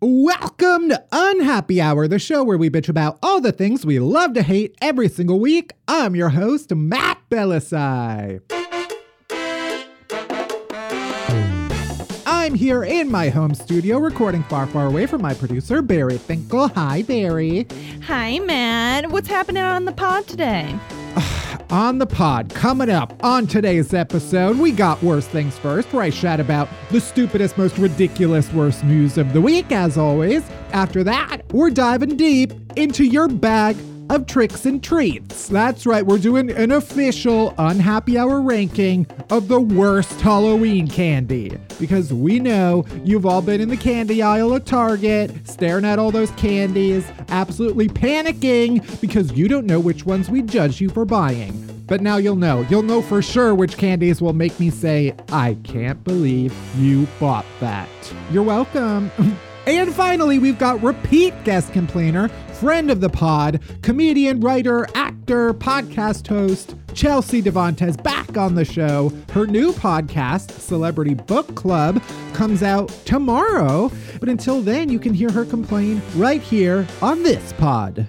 Welcome to Unhappy Hour, the show where we bitch about all the things we love to hate every single week. I'm your host, Matt Bellassai. I'm here in my home studio recording far, far away from my producer, Barry Finkel. Hi, Barry. Hi, Matt. What's happening on the pod today? On the pod, coming up on today's episode, we got Worst Things First, where I chat about the stupidest, most ridiculous, worst news of the week, as always. After that, we're diving deep into your bag of tricks and treats. That's right, we're doing an official Unhappy Hour ranking of the worst Halloween candy. Because we know you've all been in the candy aisle at Target, staring at all those candies, absolutely panicking because you don't know which ones we judge you for buying. But now you'll know. You'll know for sure which candies will make me say, I can't believe you bought that. You're welcome. and finally, we've got repeat guest complainer, friend of the pod, comedian, writer, actor, podcast host, Chelsea Devantez back on the show. Her new podcast, Celebrity Book Club, comes out tomorrow. But until then, you can hear her complain right here on this pod.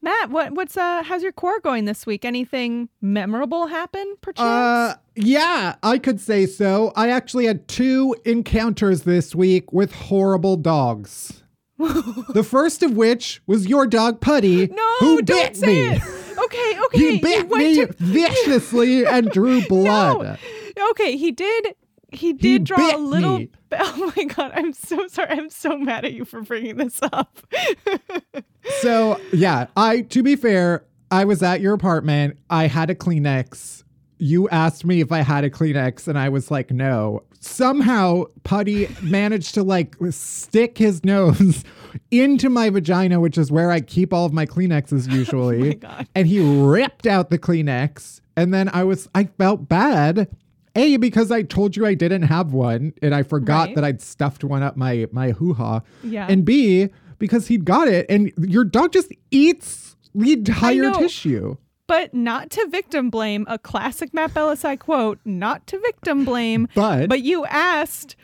Matt, what what's uh how's your core going this week? Anything memorable happen perchance? Uh, yeah, I could say so. I actually had two encounters this week with horrible dogs. the first of which was your dog Putty, no, who don't bit say me. it. Okay, okay. He bit went me to- viciously and drew blood. No. Okay, he did. He did He draw a little. me. Oh my god! I'm so sorry. I'm so mad at you for bringing this up. So yeah, I to be fair, I was at your apartment. I had a Kleenex. You asked me if I had a Kleenex, and I was like, no. Somehow, Putty managed to like stick his nose into my vagina, which is where I keep all of my Kleenexes usually. God. And he ripped out the Kleenex, and then I was I felt bad. A because I told you I didn't have one, and I forgot Right. that I'd stuffed one up my my hoo ha. Yeah. And B, because he'd got it and your dog just eats the entire tissue. But not to victim blame. A classic Matt Bellassai quote. Not to victim blame. But, But you asked,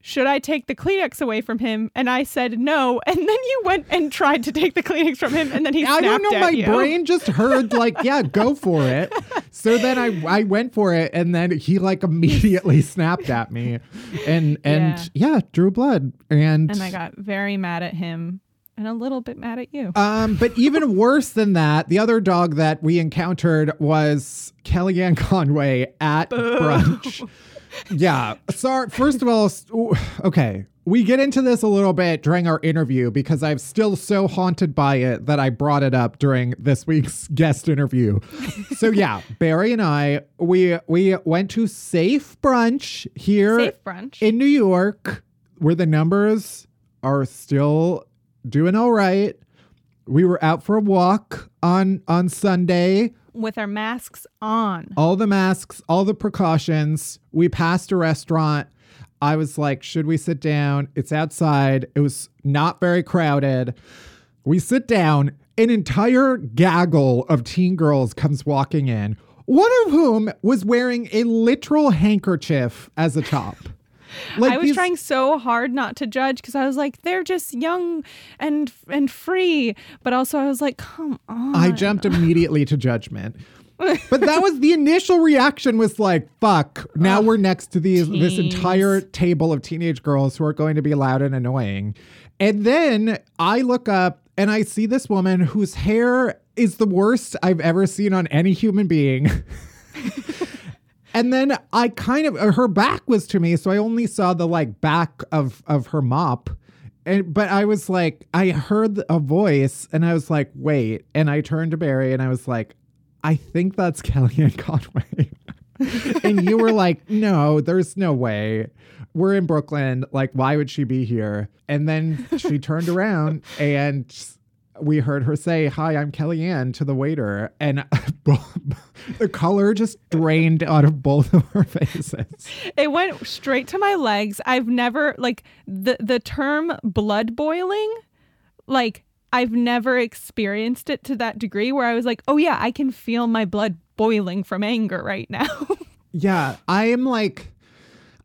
should I take the Kleenex away from him? And I said no. And then you went and tried to take the Kleenex from him, and then he I don't know, my you. brain just heard like, yeah, go for it. So then I I went for it and then he like immediately snapped at me. And and yeah, drew blood. And And I got very mad at him and a little bit mad at you. Um, but even worse than that, the other dog that we encountered was Kellyanne Conway at brunch. Yeah. Sorry. First of all, okay. We get into this a little bit during our interview because I'm still so haunted by it that I brought it up during this week's guest interview. so yeah, Barry and I, we we went to Safe Brunch here Safe brunch. in New York, where the numbers are still doing all right. We were out for a walk on on Sunday. with our masks on. All the masks, all the precautions. We passed a restaurant. I was like, should we sit down? It's outside. It was not very crowded. We sit down. An entire gaggle of teen girls comes walking in, one of whom was wearing a literal handkerchief as a top. Like I was these- trying so hard not to judge because I was like, they're just young and and free, but also I was like, come on. I jumped immediately to judgment. But that was the initial reaction was like, fuck, now we're next to these this entire table of teenage girls who are going to be loud and annoying. And then I look up and I see this woman whose hair is the worst I've ever seen on any human being. and then I kind of uh, her back was to me, so I only saw the like back of of her mop. And but I was like, I heard a voice and I was like, wait. And I turned to Barry and I was like, I think that's Kellyanne Conway. and you were like, no, there's no way. we're in Brooklyn. Like, why would she be here? And then she turned around and we heard her say, Hi, I'm Kellyanne to the waiter. And the color just drained out of both of her faces. It went straight to my legs. I've never, like, the, the term blood boiling, like, I've never experienced it to that degree where I was like, oh, yeah, I can feel my blood boiling from anger right now. yeah, I am like,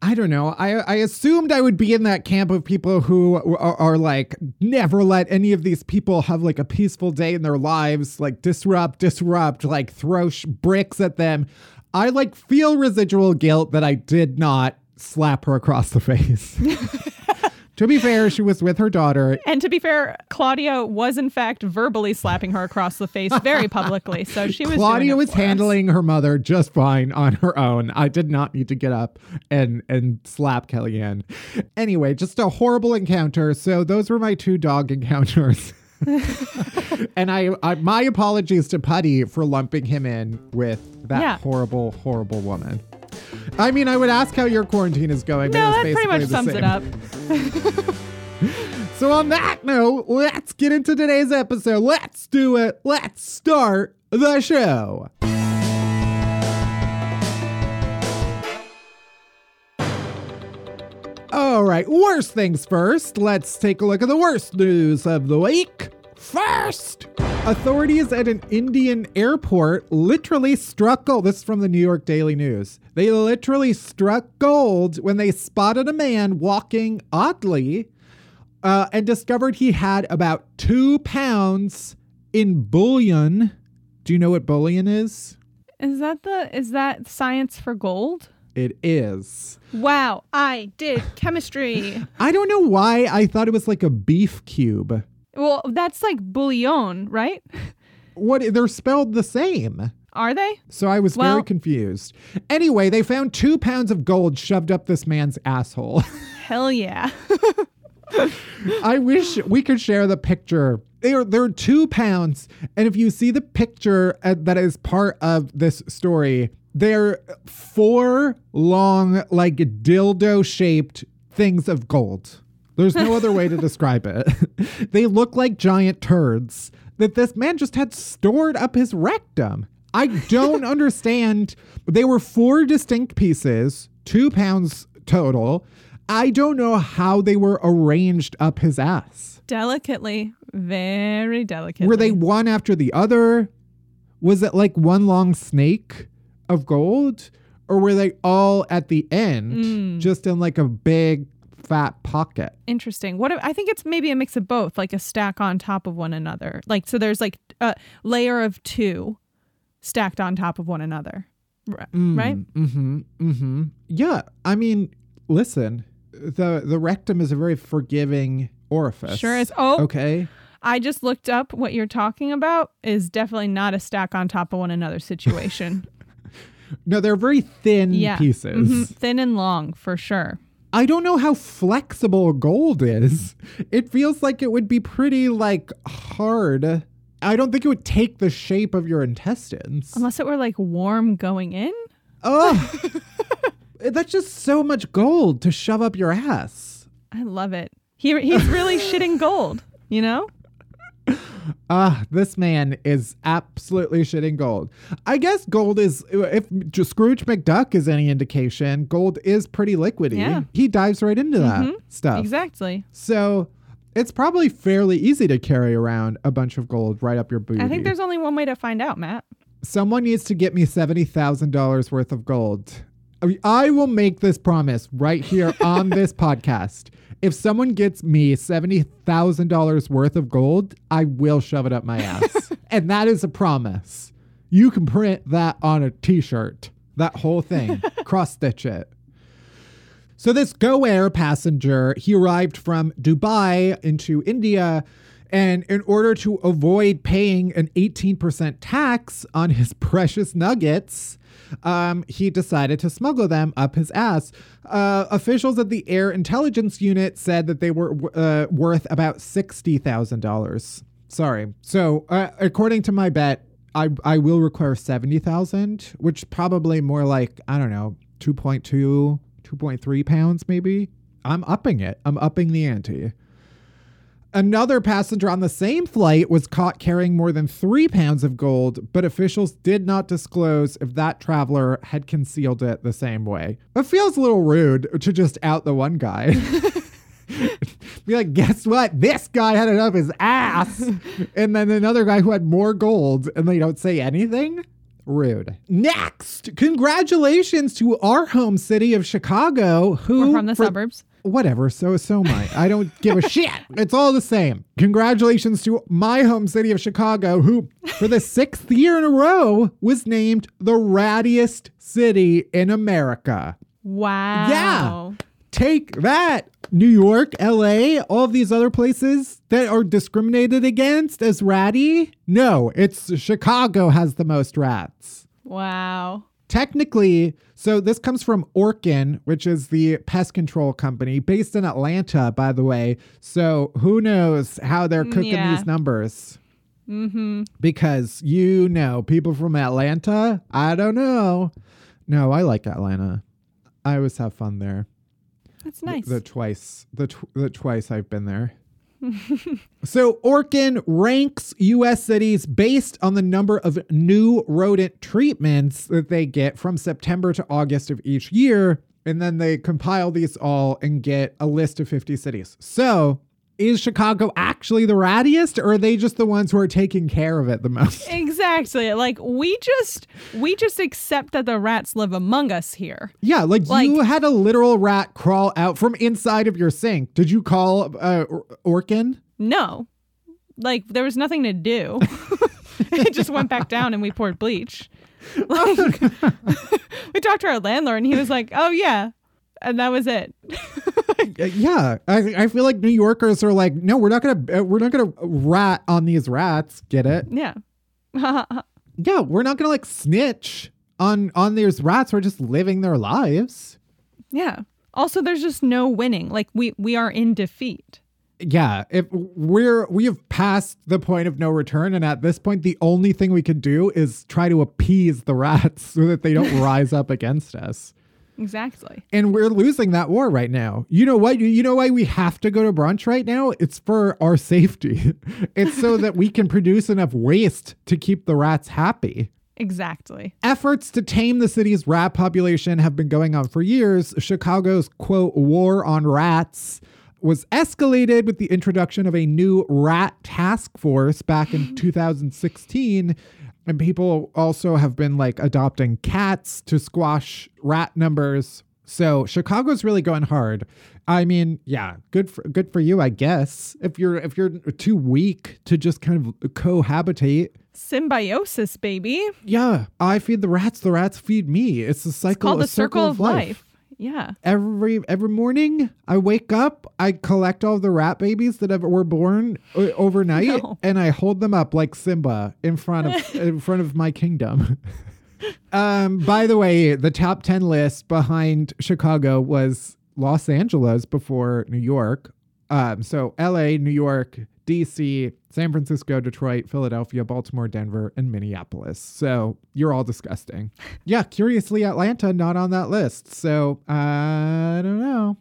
I don't know. I I assumed I would be in that camp of people who are, are, like never let any of these people have like a peaceful day in their lives, like disrupt, disrupt, like throw sh- bricks at them. I like feel residual guilt that I did not slap her across the face. To be fair, she was with her daughter. And to be fair, Claudia was in fact verbally slapping her across the face very publicly. So she was Claudia was handling us. her mother just fine on her own. I did not need to get up and and slap Kellyanne. Anyway, just a horrible encounter. So those were my two dog encounters. and I, I, my apologies to Putty for lumping him in with that yeah. horrible, horrible woman. I mean, I would ask how your quarantine is going. No, that pretty much sums same. it up. so, on that note, let's get into today's episode. Let's do it. Let's start the show. All right, worst things first. Let's take a look at the worst news of the week. First, authorities at an Indian airport literally struck gold. This is from the New York Daily News. They literally struck gold when they spotted a man walking oddly uh, and discovered he had about two pounds in bullion. Do you know what bullion is? Is that the is that science for gold? It is. Wow, I did chemistry. I don't know why I thought it was like a beef cube. Well, that's like bouillon, right? What? They're spelled the same. Are they? So I was well, very confused. Anyway, they found two pounds of gold shoved up this man's asshole. Hell yeah. I wish we could share the picture. They're, they're two pounds. And if you see the picture uh, that is part of this story, they're four long, like dildo shaped things of gold. There's no other way to describe it. they look like giant turds that this man just had stored up his rectum. I don't understand. They were four distinct pieces, two pounds total. I don't know how they were arranged up his ass. Delicately, very delicately. Were they one after the other? Was it like one long snake of gold? Or were they all at the end, mm. just in like a big fat pocket. Interesting. What I think it's maybe a mix of both, like a stack on top of one another. Like so there's like a layer of two stacked on top of one another. Mm, right? Mhm. Mhm. Yeah, I mean, listen, the the rectum is a very forgiving orifice. Sure is. Oh. Okay. I just looked up what you're talking about is definitely not a stack on top of one another situation. no, they're very thin yeah. pieces. Mm-hmm. Thin and long for sure. I don't know how flexible gold is. It feels like it would be pretty like hard. I don't think it would take the shape of your intestines. Unless it were like warm going in? Oh. that's just so much gold to shove up your ass. I love it. He he's really shitting gold, you know? Ah, uh, this man is absolutely shitting gold. I guess gold is, if Scrooge McDuck is any indication, gold is pretty liquidy. Yeah. He dives right into that mm-hmm. stuff. Exactly. So it's probably fairly easy to carry around a bunch of gold right up your booty. I think there's only one way to find out, Matt. Someone needs to get me $70,000 worth of gold. I will make this promise right here on this podcast if someone gets me $70,000 worth of gold, I will shove it up my ass. and that is a promise. You can print that on a t shirt, that whole thing, cross stitch it. So, this Go Air passenger, he arrived from Dubai into India. And in order to avoid paying an 18% tax on his precious nuggets, um, he decided to smuggle them up his ass. Uh, officials at the Air Intelligence Unit said that they were uh, worth about $60,000. Sorry. So, uh, according to my bet, I, I will require 70,000, which probably more like, I don't know, 2.2, 2.3 pounds, maybe. I'm upping it. I'm upping the ante. Another passenger on the same flight was caught carrying more than three pounds of gold, but officials did not disclose if that traveler had concealed it the same way. It feels a little rude to just out the one guy. Be like, guess what? This guy had it up his ass. and then another guy who had more gold, and they don't say anything? Rude. Next, congratulations to our home city of Chicago, who We're from the for- suburbs. whatever. So so am I. I don't give a shit. It's all the same. Congratulations to my home city of Chicago, who for the sixth year in a row was named the rattiest city in America. Wow. Yeah. Take that, New York, LA, all of these other places that are discriminated against as ratty. No, it's Chicago has the most rats. Wow. Technically, so this comes from Orkin, which is the pest control company based in Atlanta, by the way. So who knows how they're cooking yeah. these numbers? Mm-hmm. Because you know, people from Atlanta, I don't know. No, I like Atlanta. I always have fun there. That's nice. The twice, the tw- the twice I've been there. so Orkin ranks U.S. cities based on the number of new rodent treatments that they get from September to August of each year, and then they compile these all and get a list of 50 cities. So. Is Chicago actually the rattiest, or are they just the ones who are taking care of it the most? exactly. Like we just we just accept that the rats live among us here. Yeah, like, Like- you had a literal rat crawl out from inside of your sink. Did you call uh, Orkin? No. Like there was nothing to do. it just went back down and we poured bleach. Like, we talked to our landlord and he was like, "Oh yeah." And that was it. Yeah, I I feel like New Yorkers are like, no, we're not gonna uh, we're not gonna rat on these rats. Get it? Yeah. Yeah, we're not gonna like snitch on on these rats. We're just living their lives. yeah. Also there's just no winning. Like we we are in defeat. Yeah, if we're we have passed the point of no return, and at this point, the only thing we can do is try to appease the rats so that they don't rise up against us. Exactly. And we're losing that war right now. You know what? You, know why we have to go to brunch right now? It's for our safety. it's so that we can produce enough waste to keep the rats happy. Exactly. Efforts to tame the city's rat population have been going on for years. Chicago's quote, war on rats was escalated with the introduction of a new rat task force back in 2016. And people also have been like adopting cats to squash rat numbers. So Chicago's really going hard. I mean, yeah, good for good for you, I guess. If you're if you're too weak to just kind of cohabitate, Symbiosis, baby. yeah, I feed the rats, the rats feed me. It's a cycle, It's Called the circle of life. Yeah. Every every morning, I wake up, I collect all the rat babies that have, were born uh, overnight, No. and I hold them up like Simba in front of in front of my kingdom. um, by the way, the top ten list behind Chicago was Los Angeles before New York. Um, so L.A., New York, D.C., San Francisco, Detroit, Philadelphia, Baltimore, Denver, and Minneapolis. So you're all disgusting. Yeah, curiously, Atlanta not on that list. So I don't know.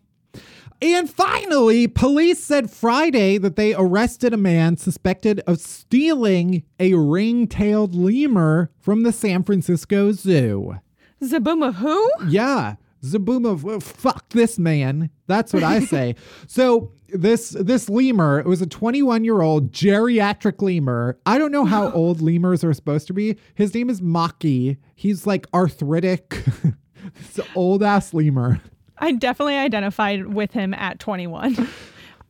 And finally, police said Friday that they arrested a man suspected of stealing a ring-tailed lemur from the San Francisco Zoo. Zaboom of who? Yeah. Zabuma, well, fuck this man. That's what I say. so this this lemur, it was a 21 year old geriatric lemur. I don't know how old lemurs are supposed to be. His name is Maki. He's like arthritic. this old ass lemur. I definitely identified with him at 21.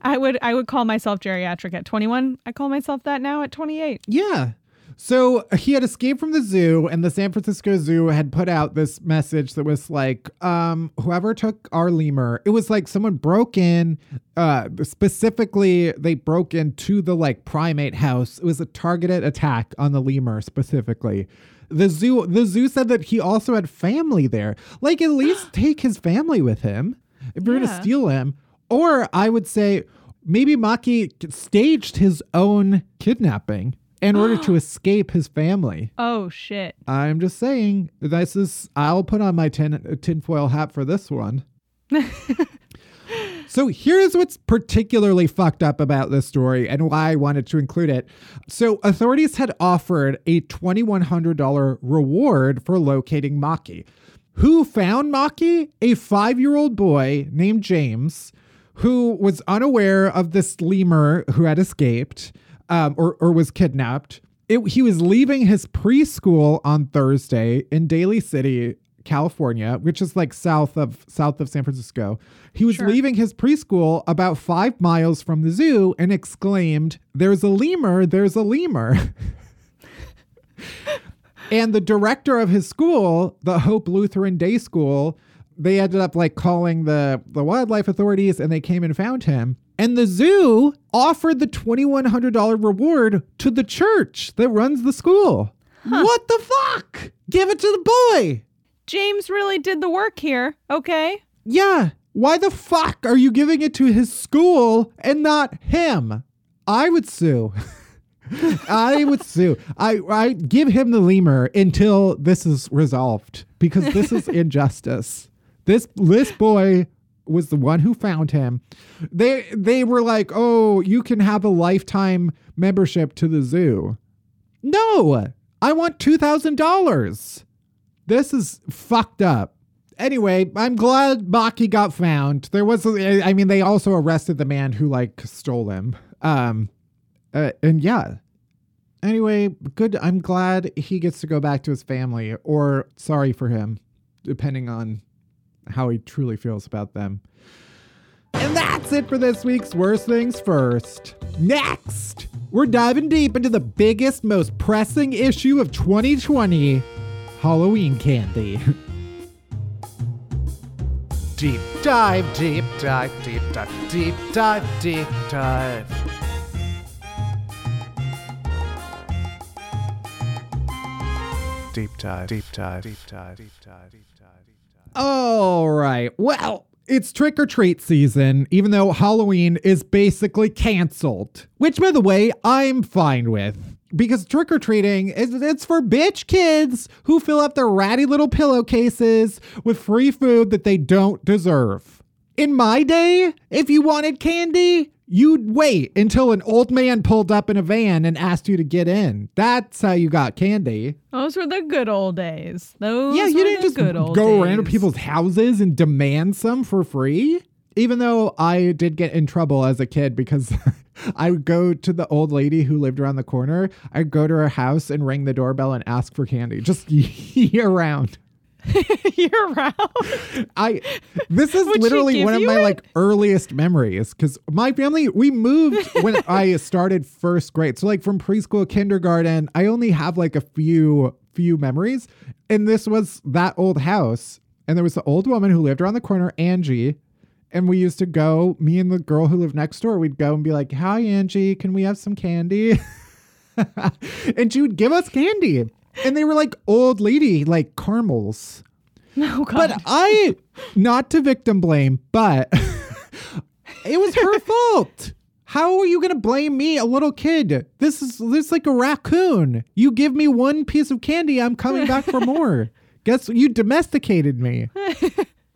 I would I would call myself geriatric at 21. I call myself that now at 28. Yeah. So he had escaped from the zoo, and the San Francisco Zoo had put out this message that was like, um, whoever took our lemur, it was like someone broke in, uh, specifically, they broke into the like primate house. It was a targeted attack on the lemur specifically. The zoo, the zoo said that he also had family there. Like, at least take his family with him if you're Yeah. gonna steal him. Or I would say maybe Maki staged his own kidnapping in order to escape his family. Oh shit. I'm just saying, this is, I'll put on my tin, tinfoil hat for this one. So here's what's particularly fucked up about this story and why I wanted to include it. So authorities had offered a $2,100 reward for locating Maki. Who found Maki? A five year old boy named James who was unaware of this lemur who had escaped um, or, or was kidnapped. It, he was leaving his preschool on Thursday in Daly City California, which is like south of south of San Francisco. He was Sure. leaving his preschool about five miles from the zoo and exclaimed, "There's a lemur! There's a lemur!" and the director of his school, the Hope Lutheran Day School, they ended up like calling the the wildlife authorities, and they came and found him. And the zoo offered the twenty one hundred dollar reward to the church that runs the school. What the fuck? Give it to the boy. James really did the work here. Okay. Yeah. Why the fuck are you giving it to his school and not him? I would sue. I would sue. I I give him the lemur until this is resolved because this is injustice. This this boy was the one who found him. They they were like, "Oh, you can have a lifetime membership to the zoo." No. I want $2,000. This is fucked up. Anyway, I'm glad Maki got found. There was, I mean, they also arrested the man who like stole him. Um, uh, and yeah. Anyway, good. I'm glad he gets to go back to his family, or sorry for him, depending on how he truly feels about them. And that's it for this week's Worst Things First. Next, we're diving deep into the biggest, most pressing issue of 2020 Halloween candy. Deep dive, deep dive, deep dive, deep dive, deep dive. Deep dive, deep dive, deep dive, deep dive, deep dive. All right. Well, it's trick or treat season, even though Halloween is basically canceled. Which, by the way, I'm fine with. Because trick or treating is it's for bitch kids who fill up their ratty little pillowcases with free food that they don't deserve. In my day, if you wanted candy, you'd wait until an old man pulled up in a van and asked you to get in. That's how you got candy. Those were the good old days. Those Yeah, were you didn't the just good old go days. around to people's houses and demand some for free. Even though I did get in trouble as a kid because I would go to the old lady who lived around the corner. I'd go to her house and ring the doorbell and ask for candy just year round. year round. I this is Would literally one of my it? like earliest memories because my family we moved when I started first grade. So like from preschool, kindergarten, I only have like a few few memories, and this was that old house, and there was the old woman who lived around the corner, Angie. And we used to go, me and the girl who lived next door, we'd go and be like, Hi, Angie, can we have some candy? and she would give us candy. And they were like old lady, like caramels. No God. But I, not to victim blame, but it was her fault. How are you going to blame me, a little kid? This is this is like a raccoon. You give me one piece of candy, I'm coming back for more. Guess you domesticated me.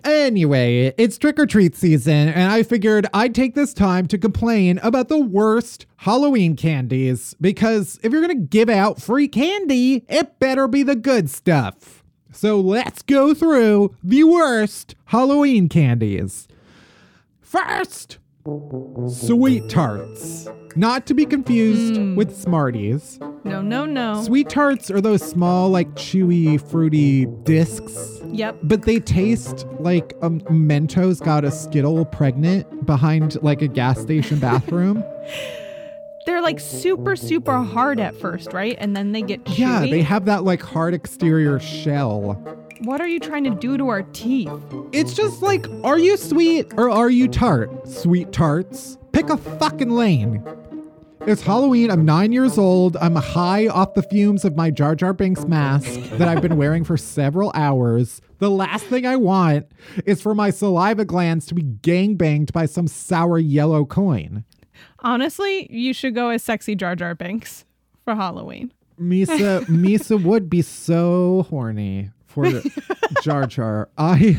Anyway, it's trick or treat season, and I figured I'd take this time to complain about the worst Halloween candies because if you're gonna give out free candy, it better be the good stuff. So let's go through the worst Halloween candies. First, sweet tarts. Not to be confused hmm. with Smarties. no, no, no. Sweet tarts are those small, like chewy, fruity discs Yep. but they taste like a Mentos got a Skittle pregnant behind like a gas station bathroom. They're like super, super hard at first, right? And then they get chewy. yeah, they have that like hard exterior shell. What are you trying to do to our teeth? It's just like, are you sweet or are you tart? Sweet tarts. Pick a fucking lane. It's Halloween. I'm nine years old. I'm high off the fumes of my Jar Jar Binks mask that I've been wearing for several hours. The last thing I want is for my saliva glands to be gangbanged by some sour yellow coin. Honestly, you should go as sexy Jar Jar Binks for Halloween. Misa Misa would be so horny for Jar Jar. I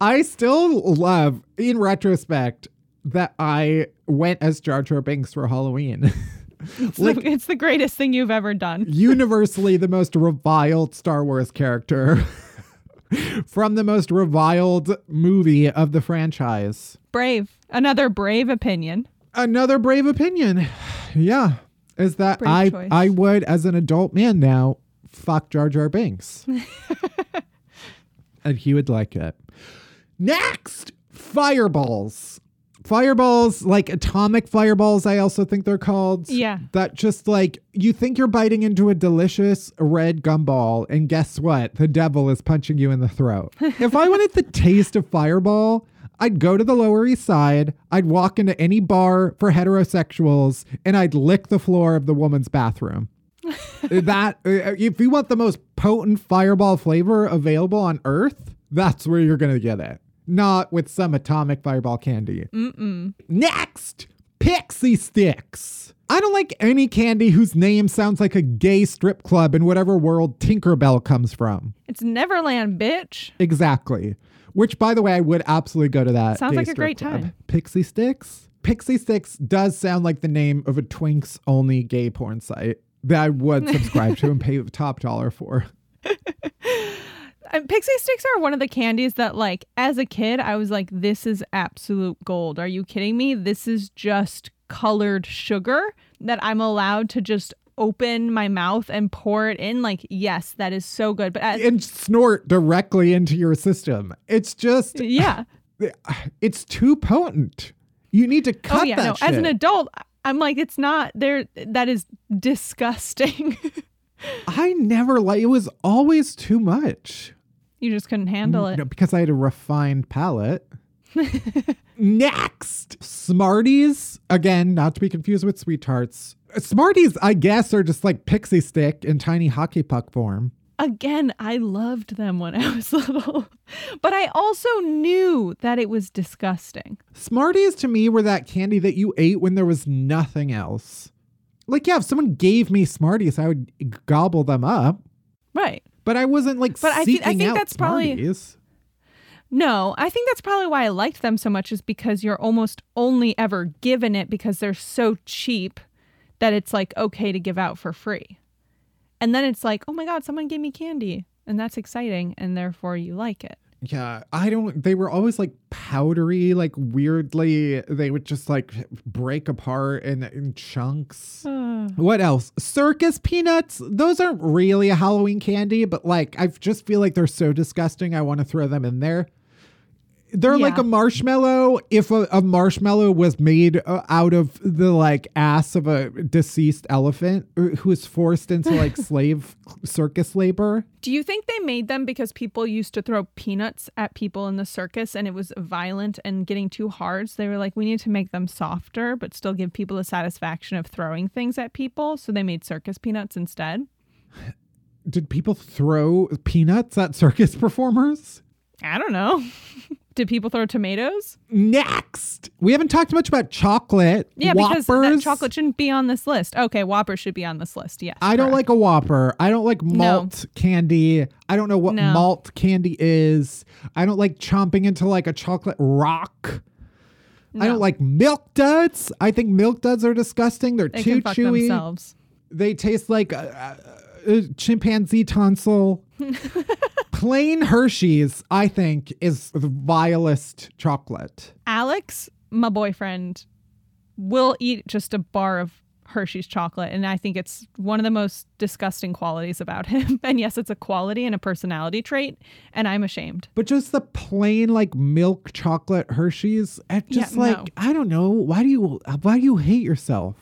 I still love, in retrospect, that I went as Jar Jar Binks for Halloween. Like, it's the greatest thing you've ever done. Universally the most reviled Star Wars character from the most reviled movie of the franchise. Brave. Another brave opinion. Another brave opinion. Yeah. Is that Brave I choice. I would as an adult man now fuck Jar Jar Binks. and he would like it. Next, fireballs. Fireballs, like atomic fireballs, I also think they're called. Yeah. That just like you think you're biting into a delicious red gumball, and guess what? The devil is punching you in the throat. if I wanted the taste of fireball, I'd go to the Lower East Side, I'd walk into any bar for heterosexuals, and I'd lick the floor of the woman's bathroom. That uh, if you want the most potent fireball flavor available on earth, that's where you're gonna get it. Not with some atomic fireball candy. Mm-mm. Next, pixie sticks. I don't like any candy whose name sounds like a gay strip club in whatever world Tinkerbell comes from. It's Neverland, bitch. Exactly. Which, by the way, I would absolutely go to that. Sounds like a great club. time. Pixie sticks. Pixie sticks does sound like the name of a Twinks only gay porn site that I would subscribe to and pay the top dollar for. Pixie sticks are one of the candies that, like, as a kid, I was like, this is absolute gold. Are you kidding me? This is just colored sugar that I'm allowed to just open my mouth and pour it in. Like, yes, that is so good. But as, And snort directly into your system. It's just, yeah. it's too potent. You need to oh, cut oh, yeah. that No, shit. as an adult, I'm like, it's not there. That is disgusting. I never like it was always too much. you just couldn't handle it. No, because I had a refined palate. Next, Smarties. Again, not to be confused with Sweet Tarts. Smarties, I guess, are just like pixie stick in tiny hockey puck form. Again, I loved them when I was little, but I also knew that it was disgusting. Smarties to me were that candy that you ate when there was nothing else. Like, yeah, if someone gave me Smarties, I would gobble them up, Right. but I wasn't like But I seeking I think that's probably- No, I think that's probably why I liked them so much is because you're almost only ever given it because they're so cheap that it's like okay to give out for free. And then it's like, oh my God, someone gave me candy. And that's exciting. And therefore you like it. Yeah, I don't. They were always like powdery, like weirdly. They would just like break apart in, in chunks. Ah. What else? Circus peanuts. Those aren't really a Halloween candy, but like I just feel like they're so disgusting. I want to throw them in there. They're like a marshmallow. If a, a marshmallow was made uh, out of the like ass of a deceased elephant uh, who was forced into like slave circus labor. Do you think they made them because people used to throw peanuts at people in the circus and it was violent and getting too hard? So they were like, we need to make them softer, but still give people the satisfaction of throwing things at people. So they made circus peanuts instead. Did people throw peanuts at circus performers? I don't know. Did people throw tomatoes? Next, we haven't talked much about chocolate. Yeah, because that chocolate shouldn't be on this list. Okay, Whopper should be on this list. Yes. I don't correct. like a Whopper. I don't like malt candy. I don't know what No. malt candy is. I don't like chomping into like a chocolate rock. I don't like milk duds. I think milk duds are disgusting. They're They too chewy. themselves. They taste like a, a, a chimpanzee tonsil. Plain Hershey's, I think, is the vilest chocolate. Alex, my boyfriend, will eat just a bar of Hershey's chocolate, and I think it's one of the most disgusting qualities about him. And yes, it's a quality and a personality trait, and I'm ashamed. But just the plain like milk chocolate Hershey's, and Yeah, just like no. I don't know, why do you why do you hate yourself?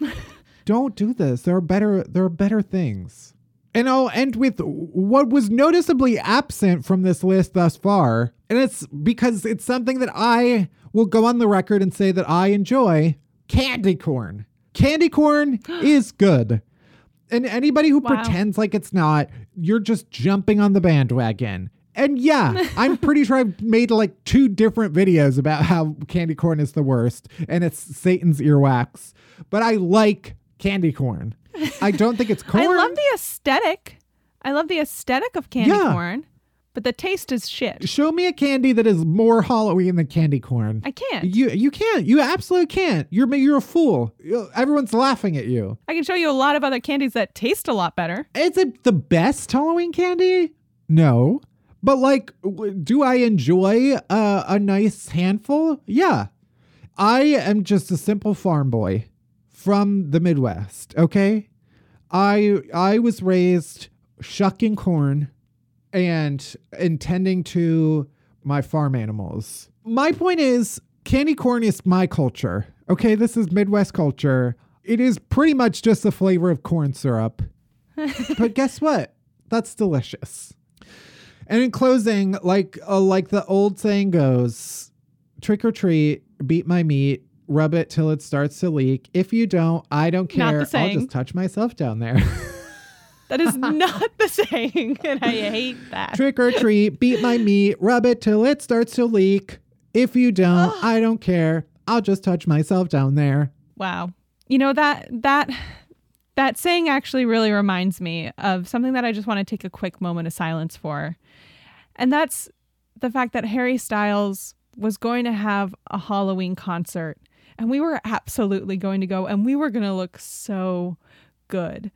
don't do this. There are better there are better things. And I'll end with what was noticeably absent from this list thus far, and it's because it's something that I will go on the record and say that I enjoy candy corn. Candy corn is good. And anybody who Wow. pretends like it's not, you're just jumping on the bandwagon. And yeah, I'm pretty sure I've made like two different videos about how candy corn is the worst and it's Satan's earwax. But I like candy corn. I don't think it's corn. I love the aesthetic. I love the aesthetic of candy Yeah. corn, but the taste is shit. Show me a candy that is more Halloween than candy corn. I can't. You you can't. You absolutely can't. You're you're a fool. You- Everyone's laughing at you. I can show you a lot of other candies that taste a lot better. Is it the best Halloween candy? No. But like, w- do I enjoy uh, a nice handful? Yeah. I am just a simple farm boy from the Midwest. Okay. I I was raised shucking corn and intending to my farm animals. My point is, candy corn is my culture. Okay, this is Midwest culture. It is pretty much just the flavor of corn syrup. but guess what? That's delicious. And in closing, like uh, like the old saying goes, trick or treat, beat my meat, rub it till it starts to leak. If you don't, I don't care. I'll just touch myself down there. That is not the saying, and I hate that. trick or treat, beat my meat, rub it till it starts to leak. If you don't, I don't care. I'll just touch myself down there. Wow. You know that that that saying actually really reminds me of something that I just want to take a quick moment of silence for. And that's the fact that Harry Styles was going to have a Halloween concert and we were absolutely going to go and we were going to look so good.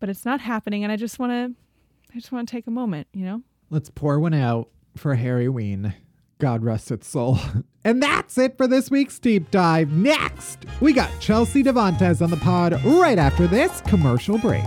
But it's not happening and I just want to I just want to take a moment, you know? Let's pour one out for Harry Ween. God rest its soul. And that's it for this week's deep dive. Next, we got Chelsea Devantez on the pod right after this commercial break.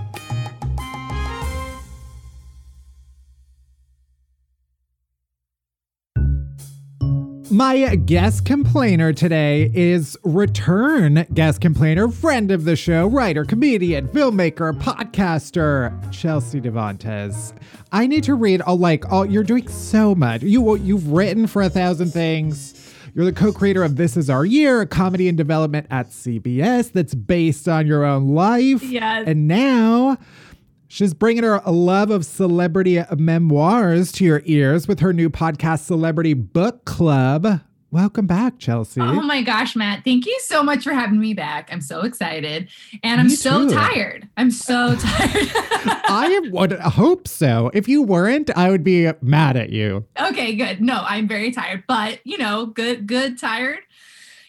My guest complainer today is return guest complainer, friend of the show, writer, comedian, filmmaker, podcaster, Chelsea Devantez. I need to read all like all you're doing so much. You you've written for a thousand things. You're the co-creator of This Is Our Year, a comedy in development at CBS that's based on your own life. Yes. And now She's bringing her a love of celebrity uh, memoirs to your ears with her new podcast, Celebrity Book Club. Welcome back, Chelsea. Oh my gosh, Matt. Thank you so much for having me back. I'm so excited. And I'm so too. tired. I'm so tired. I would hope so. If you weren't, I would be mad at you. okay, good. No, I'm very tired, but you know, good, good, tired.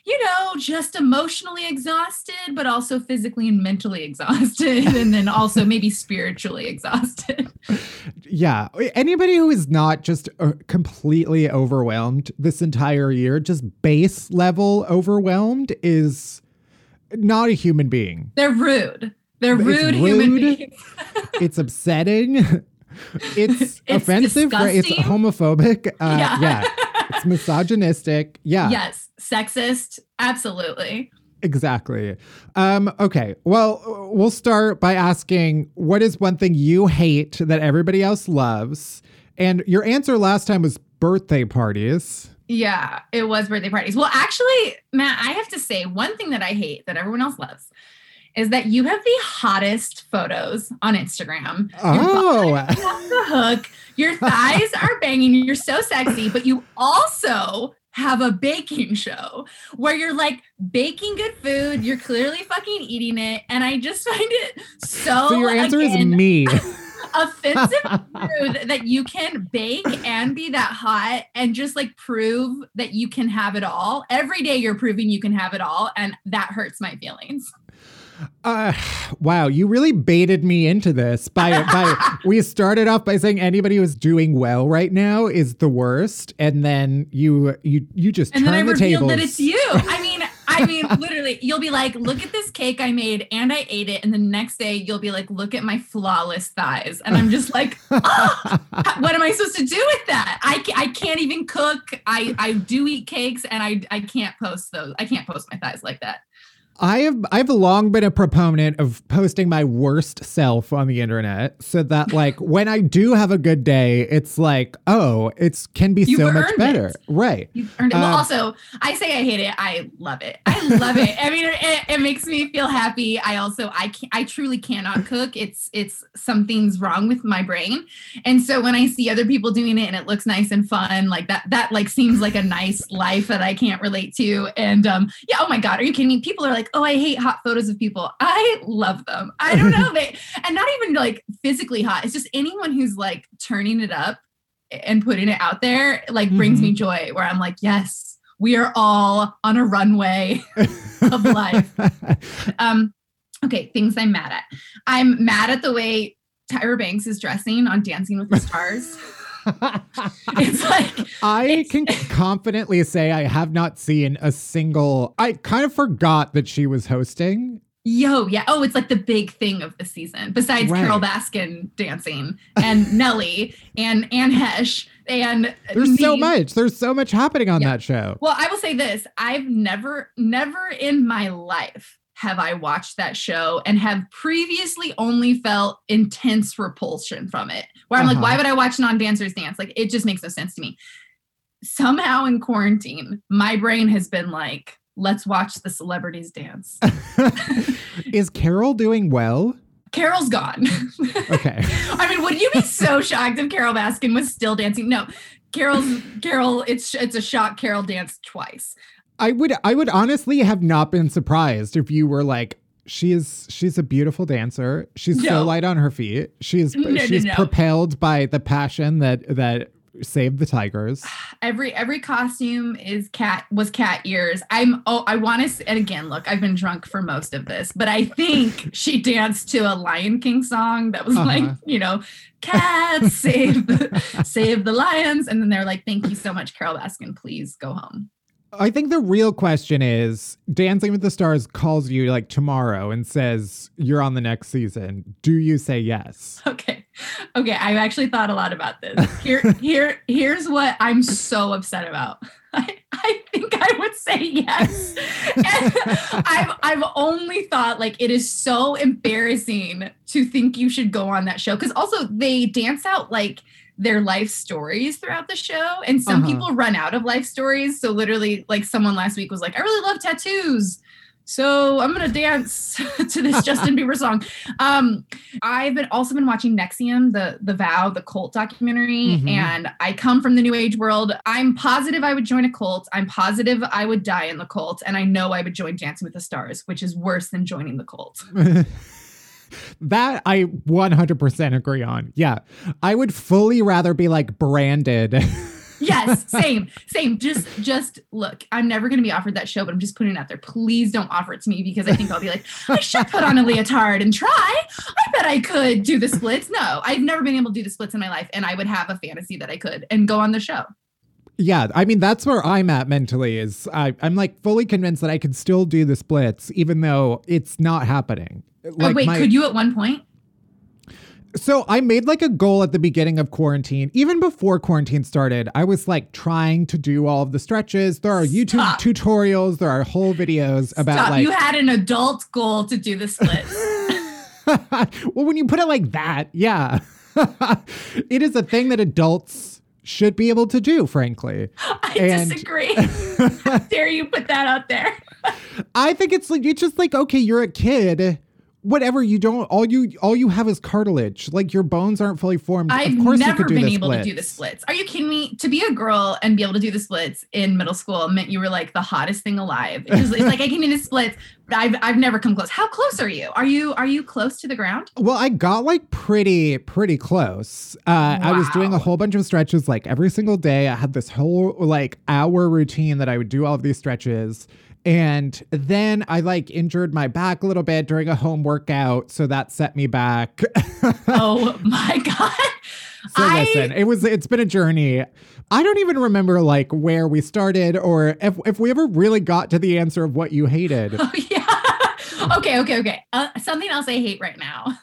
You know, just emotionally exhausted, but also physically and mentally exhausted, and then also maybe spiritually exhausted. Yeah. Anybody who is not just uh, completely overwhelmed this entire year, just base level overwhelmed, is not a human being. They're rude. They're It's rude, human beings. It's upsetting. It's, offensive. right? It's homophobic. Uh, Yeah. yeah. It's misogynistic. Yeah. Yes, sexist. Absolutely. Exactly. Um, okay. Well, we'll start by asking what is one thing you hate that everybody else loves? And your answer last time was birthday parties. Yeah, it was birthday parties. Well, actually, Matt, I have to say one thing that I hate that everyone else loves is that you have the hottest photos on Instagram. Oh, off the hook. Your thighs are banging. You're so sexy, but you also have a baking show where you're like baking good food. You're clearly fucking eating it, and I just find it so. so your answer is me. offensive that you can bake and be that hot and just like prove that you can have it all. Every day you're proving you can have it all, and that hurts my feelings. Uh, wow, you really baited me into this by by we started off by saying anybody who's doing well right now is the worst, and then you you you just And then I turn the revealed tables. that it's you. I mean, I mean, literally, you'll be like, look at this cake I made and I ate it. And the next day you'll be like, look at my flawless thighs. And I'm just like, "Ah, what am I supposed to do with that? I, I can't even cook. I, I do eat cakes and I, I can't post those. I can't post my thighs like that. I have I've long been a proponent of posting my worst self on the internet so that like when I do have a good day, it's like, oh, it's can be You've so much better. it. Right. You've earned it. Well, Um, also, I say I hate it. I love it. I love it. I mean, it, it makes me feel happy. I also, I can I truly cannot cook. It's, it's something's wrong with my brain. And so when I see other people doing it and it looks nice and fun, like that, that like seems like a nice life that I can't relate to. And um, yeah, oh my God, are you kidding me? People are like, oh, I hate hot photos of people. I love them. I don't know. They, and not even like physically hot. It's just anyone who's like turning it up and putting it out there like brings Mhm. me joy where I'm like, yes, we are all on a runway of life. Um, okay, things I'm mad at. I'm mad at the way Tyra Banks is dressing on Dancing with the Stars. it's like I It's- can confidently say I have not seen a single. I kind of forgot that she was hosting. Yo, yeah. Oh, it's like the big thing of the season. Besides Right. Carole Baskin dancing and Nelly and Anne Heche and There's so much. There's so much happening on Yeah. that show. Well, I will say this: I've never, never in my life have I watched that show and have previously only felt intense repulsion from it. Where I'm Uh-huh. like, why would I watch non-dancers dance? Like, it just makes no sense to me. Somehow in quarantine, my brain has been like, let's watch the celebrities dance. Is Carole doing well? Carole's gone. Okay. I mean, would you be so shocked if Carole Baskin was still dancing? No, Carole's Carole. It's it's a shock. Carole danced twice. I would I would honestly have not been surprised if you were like she is she's a beautiful dancer. She's so light on her feet. She's No, no, she's no. propelled by the passion that that saved the tigers. Every every costume is cat was cat ears. I'm oh I want to and again look I've been drunk for most of this, but I think she danced to a Lion King song that was like Uh-huh. you know cats save the, save the lions, and then they're like thank you so much Carole Baskin, please go home. I think the real question is Dancing with the Stars calls you like tomorrow and says you're on the next season. Do you say yes? Okay. Okay. I've actually thought a lot about this. Here, here, here's what I'm so upset about. I, I think I would say yes. I've I've only thought like it is so embarrassing to think you should go on that show. Cause also they dance out like their life stories throughout the show. And some Uh-huh. people run out of life stories. So literally, like someone last week was like, I really love tattoos. So I'm gonna dance to this Justin Bieber song. Um, I've been also been watching NXIVM, the the Vow, the cult documentary, Mhm. and I come from the New Age world. I'm positive I would join a cult. I'm positive I would die in the cult, and I know I would join Dancing with the Stars, which is worse than joining the cult. that I 100% agree on. Yeah. I would fully rather be like branded. Yes, same, same. Just just look, I'm never gonna be offered that show, but I'm just putting it out there. Please don't offer it to me because I think I'll be like, I should put on a leotard and try. I bet I could do the splits. No, I've never been able to do the splits in my life, and I would have a fantasy that I could and go on the show. Yeah. I mean, that's where I'm at mentally is I, I'm like fully convinced that I could still do the splits, even though it's not happening. oh, wait, my- could you at one point? So I made like a goal at the beginning of quarantine. Even before quarantine started, I was like trying to do all of the stretches. There are YouTube Stop. tutorials, there are whole videos about Stop. like you had an adult goal to do the splits. well, when you put it like that, yeah. it is a thing that adults should be able to do, frankly. I And- disagree. How dare you put that out there? I think it's like it's just like okay, you're a kid. Whatever you don't, all you all you have is cartilage. Like your bones aren't fully formed. I've of course you never been able to do the splits. splits. Are you kidding me? To be a girl and be able to do the splits in middle school meant you were like the hottest thing alive. It's, just, it's like I can do the splits, but I've I've never come close. How close are you? Are you are you close to the ground? Well, I got like pretty, pretty close. Uh, I was doing a whole bunch of stretches like every single day. I had this whole like hour routine that I would do all of these stretches. And then I like injured my back a little bit during a home workout. So that set me back. Oh my god! So I- listen, it was it's been a journey. I don't even remember like where we started or if if we ever really got to the answer of what you hated. Oh yeah. okay, okay, okay. Uh, something else I hate right now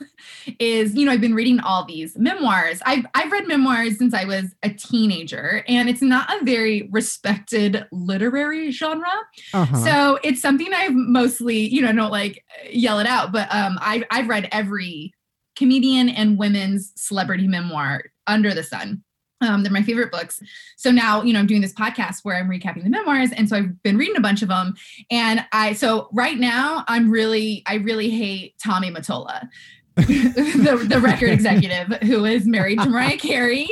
is, you know, I've been reading all these memoirs. I've I've read memoirs since I was a teenager, and it's not a very respected literary genre. Uh-huh. So it's something I've mostly, you know, don't like yell it out, but um, I've I've read every comedian and women's celebrity memoir under the sun. Um, they're my favorite books. So now, you know, I'm doing this podcast where I'm recapping the memoirs, and so I've been reading a bunch of them. And I, so right now, I'm really, I really hate Tommy Mottola. the, the record executive who is married to Mariah Carey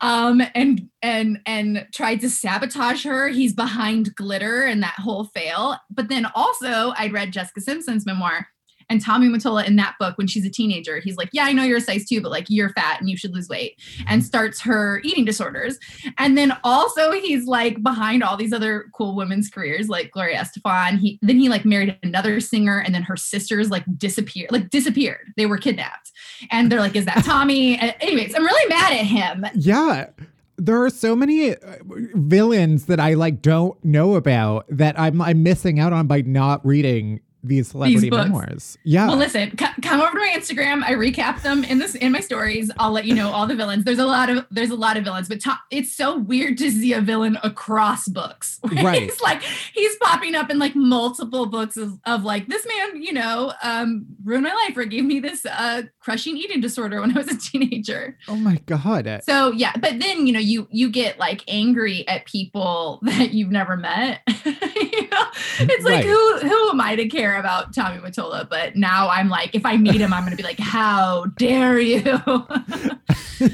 um and and and tried to sabotage her. He's behind glitter and that whole fail. But then also i'd read jessica simpson's memoir And Tommy Mottola in that book, when she's a teenager, he's like, Yeah, I know you're a size two, but like you're fat and you should lose weight, and starts her eating disorders. And then also he's like behind all these other cool women's careers, like Gloria Estefan. He then he like married another singer, and then her sisters like disappeared, like disappeared. They were kidnapped. And they're like, Is that Tommy? And anyways, I'm really mad at him. Yeah. There are so many uh, villains that I like don't know about that I'm I'm missing out on by not reading these celebrity books. memoirs. Yeah. Well, listen, c- come over to my Instagram. I recap them in this in my stories. I'll let you know all the villains. There's a lot of there's a lot of villains, but to- it's so weird to see a villain across books. Right. It's like he's popping up in like multiple books of, of like this man, you know, um, ruined my life or gave me this uh, crushing eating disorder when I was a teenager. oh my god. So yeah, but then you know you you get like angry at people that you've never met. know, it's like Right. who who am I to care about Tommy Mottola? But now I'm like, if I meet him, I'm gonna be like, how dare you?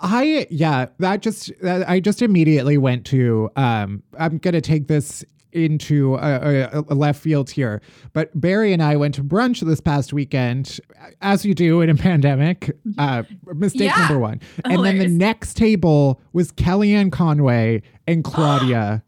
I yeah, that just that, I just immediately went to um I'm going to take this into a, a, a left field here. But Barry and I went to brunch this past weekend, as you do in a pandemic. Uh, mistake Yeah. number one. And then the next table was Kellyanne Conway and Claudia.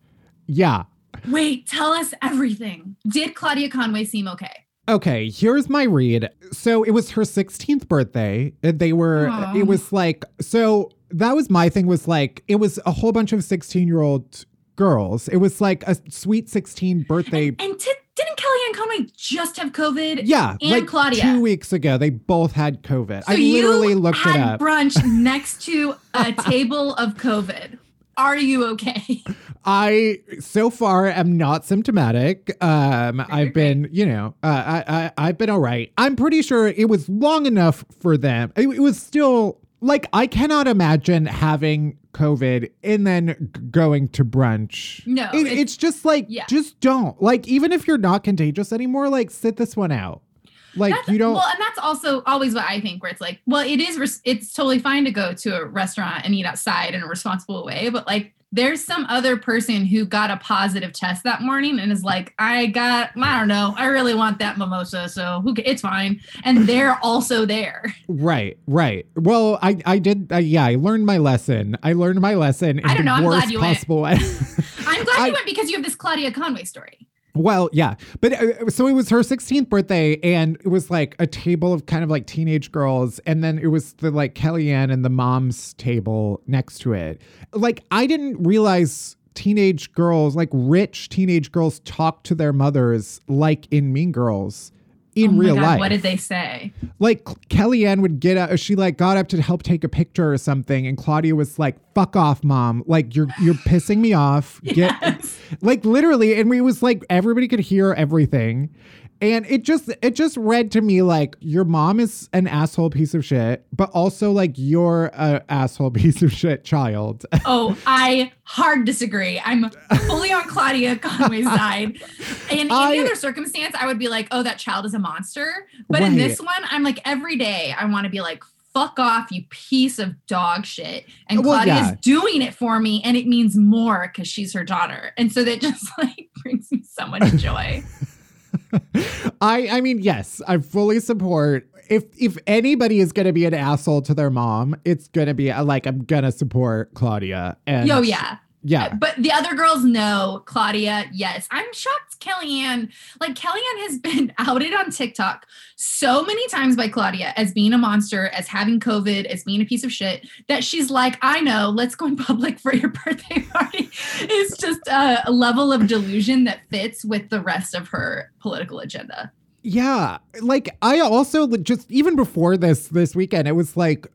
yeah. Wait, tell us everything. Did Claudia Conway seem okay? Okay, here's my read. So it was her 16th birthday. Uh, they were, Aw. it was like, so that was my thing was like, it was a whole bunch of 16 year old girls. It was like a sweet 16 birthday. And ti- didn't Kellyanne Conway just have COVID? yeah, and like Claudia. two weeks ago, they both had COVID. So I literally looked had it up. brunch next to a table of COVID. Are you okay? I so far am not symptomatic. Um, I've been, you know, uh, I, I I've been all right. I'm pretty sure it was long enough for them. It, it was still like I cannot imagine having COVID and then g- going to brunch. No, It- it's- it's just like yeah. just don't like even if you're not contagious anymore. Like sit this one out. Like That's, you don't. Well, and that's also always what I think, where it's like, well, it is, res- it's totally fine to go to a restaurant and eat outside in a responsible way, but like, there's some other person who got a positive test that morning and is like, I got, I don't know, I really want that mimosa, so who? It's fine, and they're also there. Right, right. Well, I, I did. Uh, yeah, I learned my lesson. I learned my lesson in I don't the know, I'm glad worst you went. possible way. I'm glad I- you went because you have this Claudia Conway story. Well, yeah, but uh, so it was her 16th birthday, and it was like a table of kind of like teenage girls, and then it was the like Kellyanne and the mom's table next to it. Like I didn't realize teenage girls, like rich teenage girls, talk to their mothers like in Mean Girls in oh real God, life. What did they say? like Kellyanne would get up, she like got up to help take a picture or something, and Claudia was like, "Fuck off, mom! Like you're you're pissing me off." Get Yes. like literally, and we was like everybody could hear everything, and it just it just read to me like your mom is an asshole piece of shit, but also like you're a asshole piece of shit child. Oh, I hard disagree. I'm fully on Claudia Conway's side. In I- any other circumstance, I would be like, oh, that child is a monster. But in this one, I'm like, every day, I want to be like, fuck off, you piece of dog shit. And Well, Claudia's yeah. doing it for me, and it means more because she's her daughter. And so that just like brings me so much joy. I I mean, yes, I fully support. If if anybody is gonna be an asshole to their mom, it's gonna be uh, like I'm gonna support Claudia. And Yo, yeah. Yeah. But the other girls know Claudia. Yes, I'm shocked. Kellyanne, like Kellyanne, has been outed on TikTok so many times by Claudia as being a monster, as having COVID, as being a piece of shit. That she's like, I know. Let's go in public for your birthday party. It's just a, a level of delusion that fits with the rest of her political agenda. Yeah, like I also just even before this this weekend, it was like,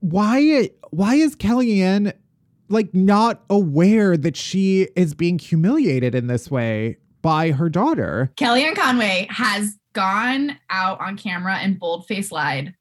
why why is Kellyanne like not aware that she is being humiliated in this way by her daughter? Kellyanne Conway has gone out on camera and boldface lied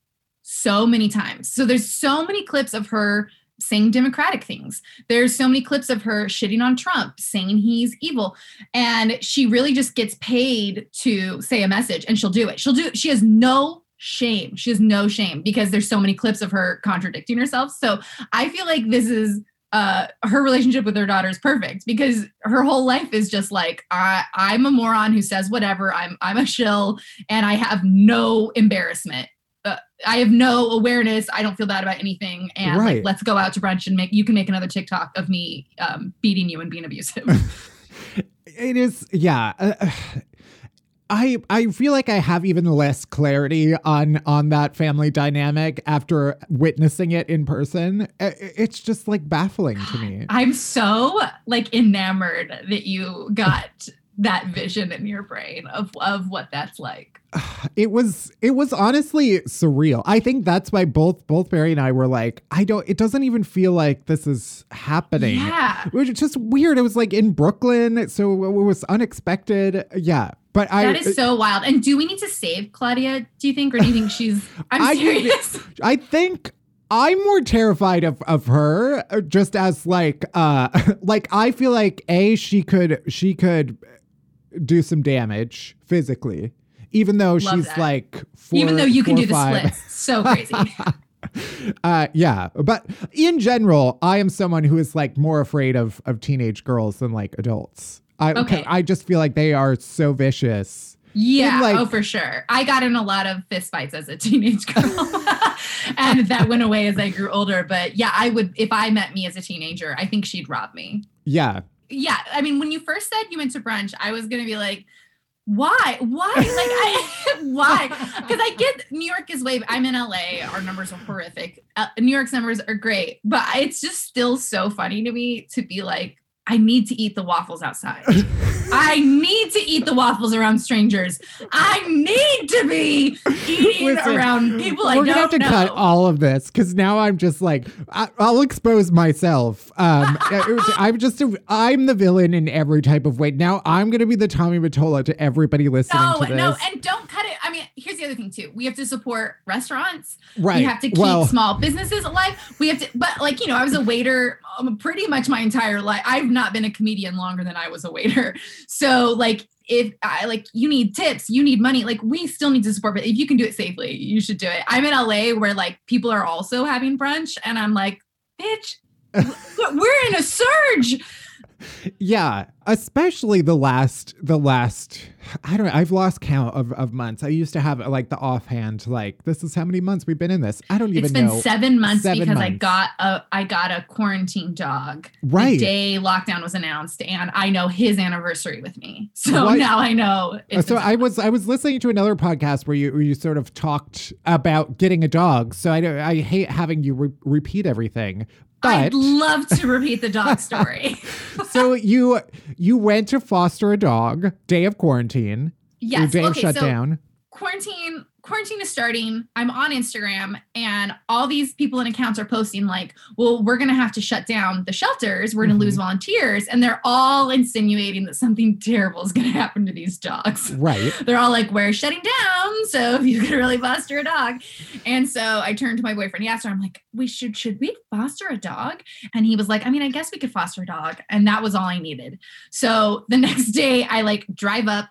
so many times. So there's so many clips of her saying democratic things. There's so many clips of her shitting on Trump, saying he's evil. And she really just gets paid to say a message and she'll do it. She'll do she has no shame. She has no shame because there's so many clips of her contradicting herself. So I feel like this is uh, her relationship with her daughter is perfect because her whole life is just like I, I'm a moron who says whatever. I'm I'm a shill, and I have no embarrassment. Uh, I have no awareness. I don't feel bad about anything, and Right. like let's go out to brunch and make. You can make another TikTok of me um, beating you and being abusive. It is, yeah. Uh, I I feel like I have even less clarity on on that family dynamic after witnessing it in person. It's just like baffling to me. I'm so like enamored that you got that vision in your brain of of what that's like. It was it was honestly surreal. I think that's why both both Barry and I were like, I don't. It doesn't even feel like this is happening. Yeah. Which is just weird. It was like in Brooklyn, so it was unexpected. Yeah, but I That is so wild. And do we need to save Claudia, do you think? Or do you think she's I'm I- serious. I think I'm more terrified of of her uh, just as like uh like I feel like a she could she could do some damage physically even though Love she's that. like four, Even though you can do the five. splits. So crazy. uh yeah but in general I am someone who is like more afraid of of teenage girls than like adults I Okay. I just feel like they are so vicious Yeah, like- oh for sure. I got in a lot of fist fights as a teenage girl. and that went away as I grew older. But yeah, I would if I met me as a teenager, I think she'd rob me. yeah yeah i mean when you first said you went to brunch i was gonna be like why? Why? Like i why? Because i get new york is way i'm in la our numbers are horrific. Uh, new york's numbers are great but it's just still so funny to me to be like i need to eat the waffles outside i need to eat the waffles around strangers i need to be eating Listen, around people i don't know. We're gonna have to cut all of this because now I'm just like I, I'll expose myself. Um, I'm just a, I'm the villain in every type of way. Now I'm gonna be the Tommy Mottola to everybody listening no, to this. no, and don't cut it. I mean, here's the other thing too. We have to support restaurants. right. We have to keep well, small businesses alive. We have to, but like you know, I was a waiter um, pretty much my entire life. I've not been a comedian longer than I was a waiter. So like, if I like, you need tips, you need money. Like, we still need to support. But if you can do it safely, you should do it. I'm in LA where like people are also having brunch, and I'm like, bitch, we're in a surge. Yeah, especially the last the last I don't know. I've lost count of, of months. I used to have like the offhand like this is how many months we've been in this. I don't even know. It's been know. seven months Seven because I got a I got a quarantine dog Right. the day lockdown was announced, and I know his anniversary with me. So What? now I know. It's so I was I was listening to another podcast where you where you sort of talked about getting a dog. So I I hate having you re- repeat everything. But I'd love to repeat the dog story. so you you went to foster a dog day of quarantine. your yes. day of Okay. So shutdown. quarantine quarantine is starting. I'm on Instagram and all these people and accounts are posting like, well, we're gonna have to shut down the shelters. We're gonna Mhm. lose volunteers. And they're all insinuating that something terrible is gonna happen to these dogs. Right. they're all like, we're shutting down. So if you could really foster a dog. And so I turned to my boyfriend. He asked her, I'm like, we should, should we foster a dog? And he was like, I mean, I guess we could foster a dog. And that was all I needed. So the next day I like drive up.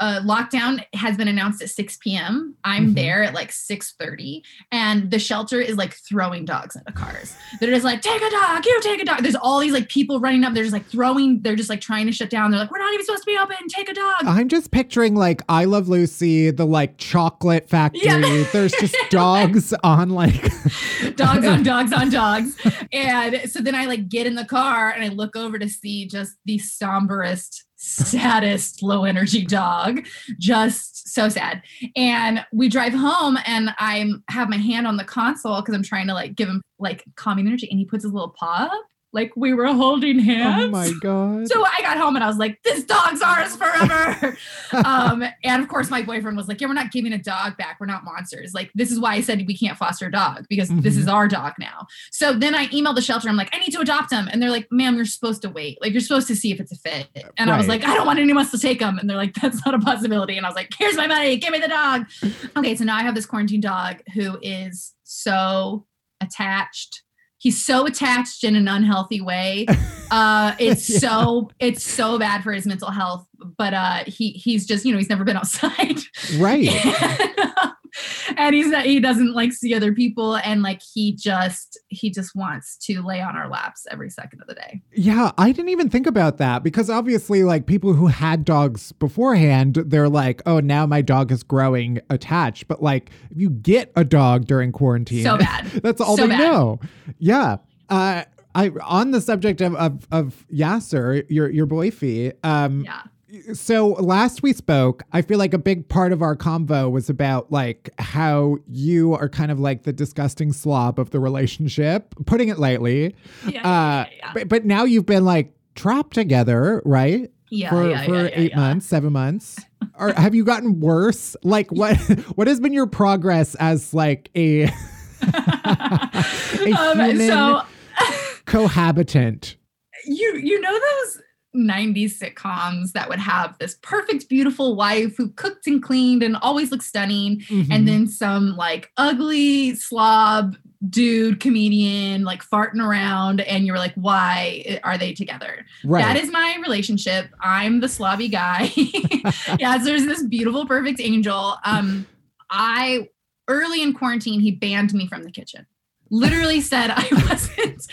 Uh, lockdown has been announced at 6 p.m. I'm Mhm. there at like 6:30, and the shelter is like throwing dogs into cars. They're just like, take a dog, you take a dog. There's all these like people running up. They're just like throwing. They're just like trying to shut down. They're like, we're not even supposed to be open. Take a dog. I'm just picturing like I Love Lucy, the like chocolate factory. Yeah. There's just dogs on like dogs on dogs on dogs. And so then I like get in the car and I look over to see just the somberest, saddest, low energy dog. Just so sad. And we drive home and I have my hand on the console because I'm trying to like give him like calming energy. And he puts his little paw up like we were holding hands. Oh my god. So I got home and I was like, this dog's ours forever. um, and of course, my boyfriend was like, yeah, we're not giving a dog back. We're not monsters. Like, this is why I said we can't foster a dog because this Mhm. is our dog now. So then I emailed the shelter. I'm like, I need to adopt him. And they're like, ma'am, you're supposed to wait. Like, you're supposed to see if it's a fit. And I was like, I don't want anyone else to take him. And they're like, that's not a possibility. And I was like, here's my money. Give me the dog. Okay. So now I have this quarantine dog who is so attached. He's so attached in an unhealthy way. Uh, it's Yeah. so it's so bad for his mental health. But uh, he he's just you know he's never been outside. right. and he's not, he doesn't like see other people and like he just he just wants to lay on our laps every second of the day Yeah, I didn't even think about that because obviously, like people who had dogs beforehand, they're like, oh, now my dog is growing attached. But like, if you get a dog during quarantine, So bad. that's all So they bad. know. Yeah. Uh, I on the subject of of, of Yasser, your your boyfie. Um, yeah so last we spoke, I feel like a big part of our convo was about like how you are kind of like the disgusting slob of the relationship, putting it lightly. yeah Uh, yeah, yeah. But, but now you've been like trapped together, right? yeah, for yeah, for yeah, eight months, seven months. or have you gotten worse? Like what what has been your progress as like a a um, human so cohabitant? you you know those 90s sitcoms that would have this perfect beautiful wife who cooked and cleaned and always looked stunning Mhm. and then some like ugly slob dude comedian like farting around and you're like why are they together? Right. that is my relationship. I'm the slobby guy. Yeah so there's this beautiful perfect angel. Um i early in quarantine he banned me from the kitchen literally said i wasn't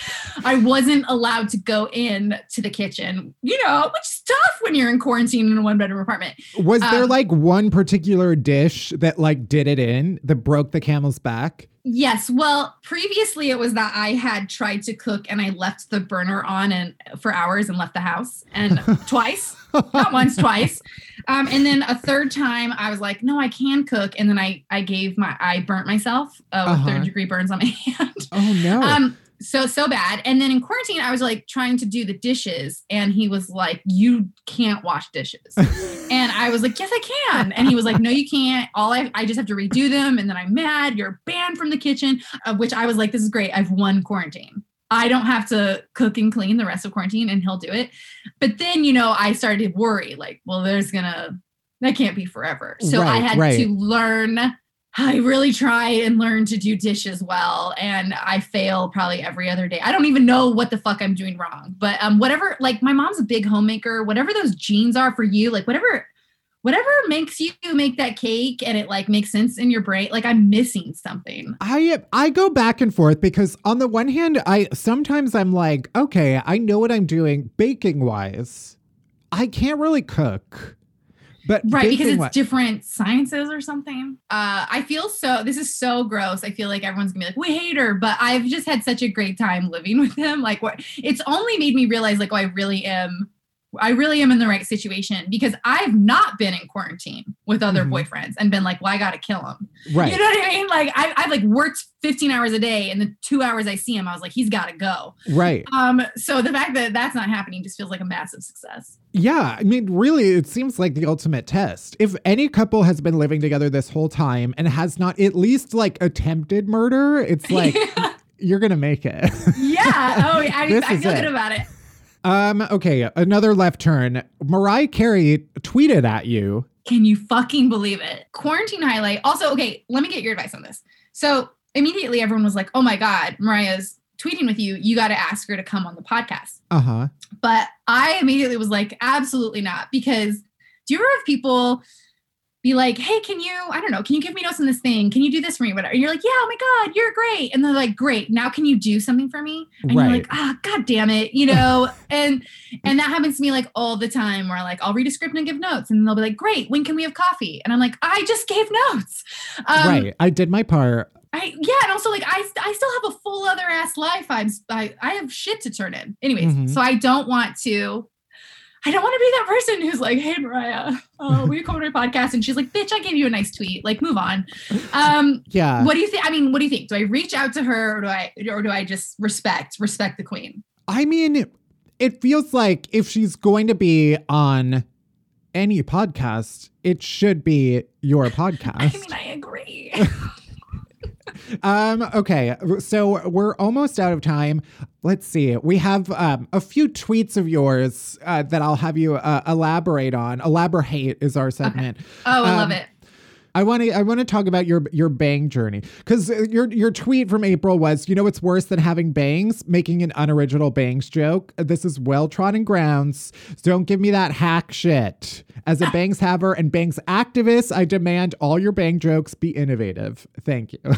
i wasn't allowed to go in to the kitchen you know which is tough when you're in quarantine in a one bedroom apartment Was there um, like one particular dish that like did it in that broke the camel's back? Yes. Well, previously it was that I had tried to cook and I left the burner on and for hours and left the house and twice, not once, twice. Um, and then a third time I was like, no, I can cook. And then I, I gave my, I burnt myself uh, with Uh-huh. third degree burns on my hand. Oh no. Um, so so bad. And then in quarantine, I was like trying to do the dishes, and he was like, "You can't wash dishes." and I was like, "Yes, I can." And he was like, "No, you can't. All I I just have to redo them." And then I'm mad. You're banned from the kitchen. Of which I was like, "This is great. I've won quarantine." I don't have to cook and clean the rest of quarantine and he'll do it. But then, you know, I started to worry like, well, there's gonna, that can't be forever. So I had right. to learn. I really try and learn to do dishes well, and I fail probably every other day. I don't even know what the fuck I'm doing wrong, but um, whatever. Like my mom's a big homemaker. Whatever those genes are for you, like whatever, whatever makes you make that cake, and it like makes sense in your brain. Like I'm missing something. I I go back and forth because on the one hand, I sometimes I'm like, okay, I know what I'm doing baking wise. I can't really cook. But right because it's wi- different sciences or something. Uh i feel so this is so gross. I feel like everyone's gonna be like we hate her but i've just had such a great time living with him. Like what it's only made me realize like oh i really am i really am in the right situation because i've not been in quarantine with other Mhm. boyfriends and been like well i gotta kill him right. you know what i mean like I, i've like worked 15 hours a day and the two hours i see him i was like he's gotta go right. um so the fact that that's not happening just feels like a massive success Yeah, I mean, really, it seems like the ultimate test. If any couple has been living together this whole time and has not at least like attempted murder, it's like you're gonna make it. yeah oh I, I feel it. good about it um, okay, another left turn. Mariah Carey tweeted at you. Can you fucking believe it? Quarantine highlight. Also, okay, let me get your advice on this. So immediately everyone was like, oh my God, Mariah's tweeting with you. You got to ask her to come on the podcast. Uh-huh. But I immediately was like, absolutely not. Because do you ever have people be like, hey, can you, I don't know, can you give me notes on this thing? Can you do this for me? Whatever. And you're like, yeah, oh my God, you're great. And they're like, great. Now can you do something for me? And you're like, ah, God damn it. You know, and and that happens to me like all the time where like I'll read a script and give notes and they'll be like, great, when can we have coffee? And I'm like, I just gave notes. Um, right. I did my part. I yeah, and also like I I still have a full other ass life. I'm I I have shit to turn in. Anyways, Mhm. so I don't want to. I don't want to be that person who's like, "Hey, Mariah, uh, will you come on my podcast?" And she's like, "Bitch, I gave you a nice tweet. Like, move on." Um, Yeah. what do you think? I mean, what do you think? Do I reach out to her, or do I, or do I just respect respect the queen? I mean, it feels like if she's going to be on any podcast, it should be your podcast. I mean, I agree. Um, okay, so we're almost out of time. Let's see. We have um, a few tweets of yours uh, that I'll have you uh, elaborate on. Elaborate is our segment. Oh, I love Um, it. I want to I want to talk about your your bang journey because your your tweet from April was, you know, it's worse than having bangs, making an unoriginal bangs joke. This is well trodden grounds. Don't give me that hack shit. As a bangs haver and bangs activist, I demand all your bang jokes be innovative. Thank you.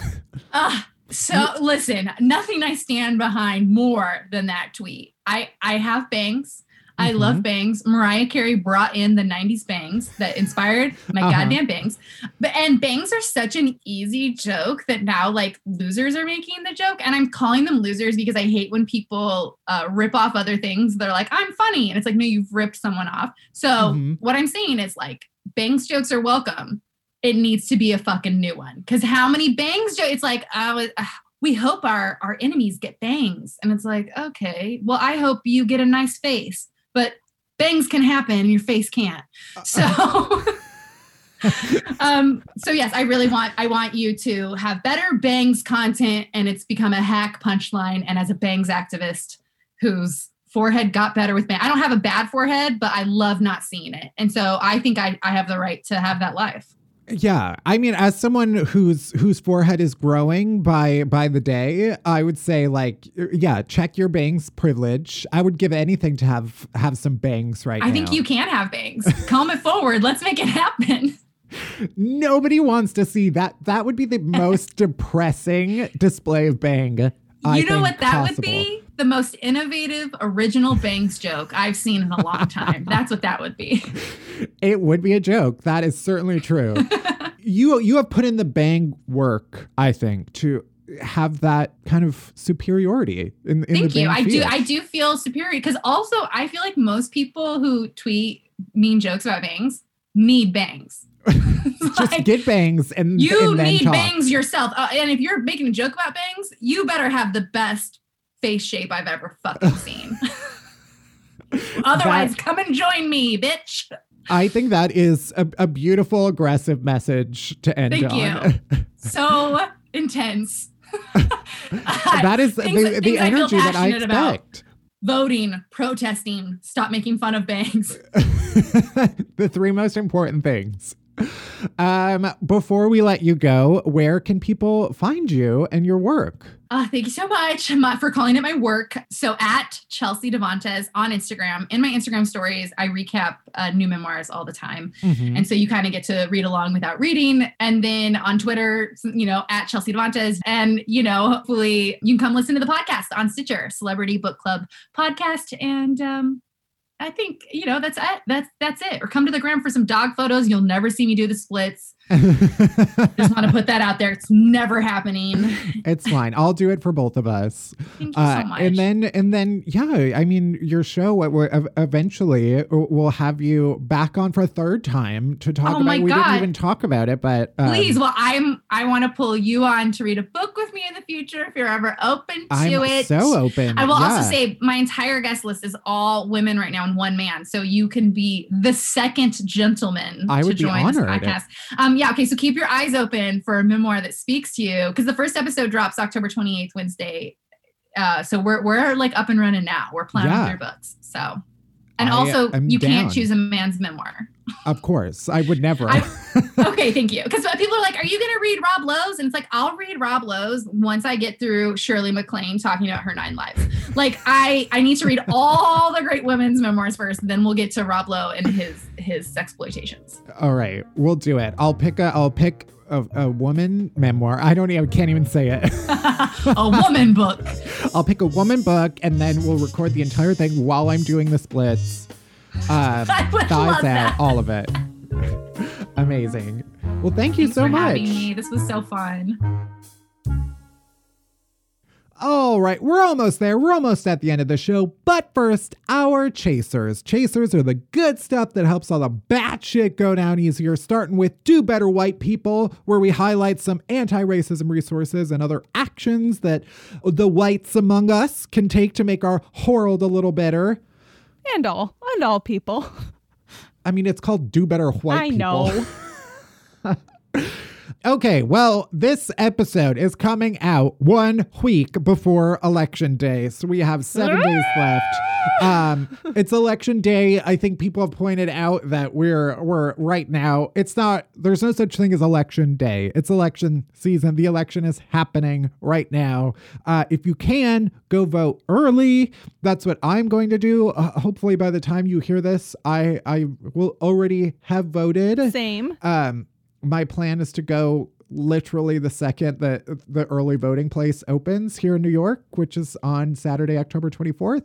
Ah, so listen, nothing I stand behind more than that tweet. I I have bangs. I Mhm. love bangs. Mariah Carey brought in the 90s bangs that inspired my Uh-huh. goddamn bangs. But and bangs are such an easy joke that now like losers are making the joke. And I'm calling them losers because I hate when people uh, rip off other things. They're like, I'm funny. And it's like, no, you've ripped someone off. So Mhm. what I'm saying is like bangs jokes are welcome. It needs to be a fucking new one. Because how many bangs jokes? It's like, uh, uh, we hope our our enemies get bangs. And it's like, okay, well, I hope you get a nice face, but bangs can happen and your face can't. So um so yes i really want i want you to have better bangs content and it's become a hack punchline and as a bangs activist whose forehead got better with bang i don't have a bad forehead but i love not seeing it. And so i think i, I have the right to have that life Yeah, I mean, as someone whose whose forehead is growing by by the day, I would say like, yeah, check your bangs privilege. I would give anything to have have some bangs right i now. think you can have bangs comb it forward let's make it happen Nobody wants to see that. That would be the most depressing display of bang. I you know think what that would be the most innovative original bangs joke i've seen in a long time that's what that would be It would be a joke. That is certainly true. you you have put in the bang work, I think, to have that kind of superiority in, in Thank the you. I do. I do feel superior because also I feel like most people who tweet mean jokes about bangs need bangs. Just Like, get bangs and you and need talk. bangs yourself. Uh, and if you're making a joke about bangs, you better have the best face shape I've ever fucking seen. Otherwise, come and join me, bitch. I think that is a, a beautiful, aggressive message to end Thank on. So intense. that is Things- the, the things I energy that I passionate about. expect. Voting, protesting, stop making fun of bangs. the three most important things. Um, before we let you go, where can people find you and your work? Uh, thank you so much for calling it my work. So at Chelsea Devantez on Instagram, in my Instagram stories, I recap uh, new memoirs all the time. Mhm. And so you kind of get to read along without reading. And then on Twitter, you know, at Chelsea Devantez. And, you know, hopefully you can come listen to the podcast on Stitcher, Celebrity Book Club podcast. And um, I think, you know, that's it. That's that's it. Or come to the gram for some dog photos. You'll never see me do the splits. Just want to put that out there. It's never happening. it's fine. I'll do it for both of us. Thank you Uh, so much. and then, and then, yeah. I mean, your show what we're- ev- eventually will have you back on for a third time to talk Oh about. we didn't even talk about it, but um, Please, well, I'm I want to pull you on to read a book with me in the future if you're ever open to I'm it. so open. I will Yeah. also say my entire guest list is all women right now and one man. So you can be the second gentleman I to would be join this honored. podcast. Um, yeah, okay. So keep your eyes open for a memoir that speaks to you because the first episode drops October 28th, Wednesday. Uh, so we're we're like up and running now. We're planning Yeah. books. So and I also you down. can't choose a man's memoir. of course, I would never. I- okay, thank you. Because uh, people are like, "Are you going to read Rob Lowe's?" And it's like, I'll read Rob Lowe's once I get through Shirley MacLaine talking about her nine lives. Like, I I need to read all the great women's memoirs first, then we'll get to Rob Lowe and his his exploitations. All right, we'll do it. I'll pick a. I'll pick a, a woman memoir. I don't even can't even say it. a woman book. I'll pick a woman book, and then we'll record the entire thing while I'm doing the splits. Uh, I would thighs love out, that. all of it. Amazing. Well, thank you Thanks so for much. having me. This was so fun. All right, we're almost there. We're almost at the end of the show. But first, our chasers. Chasers are the good stuff that helps all the bad shit go down easier, starting with Do Better White People, where we highlight some anti racism resources and other actions that the whites among us can take to make our world a little better. And all, and all people. I mean, it's called Do Better White I People. know. Okay, well, this episode is coming out one week before election day, so we have seven days left. Um, it's election day. I think people have pointed out that we're we're right now. It's not. There's no such thing as election day. It's election season. The election is happening right now. Uh, if you can go vote early, that's what I'm going to do. Uh, hopefully, by the time you hear this, I I will already have voted. Same. Um, my plan is to go literally the second that the early voting place opens here in New York, which is on Saturday, October 24th.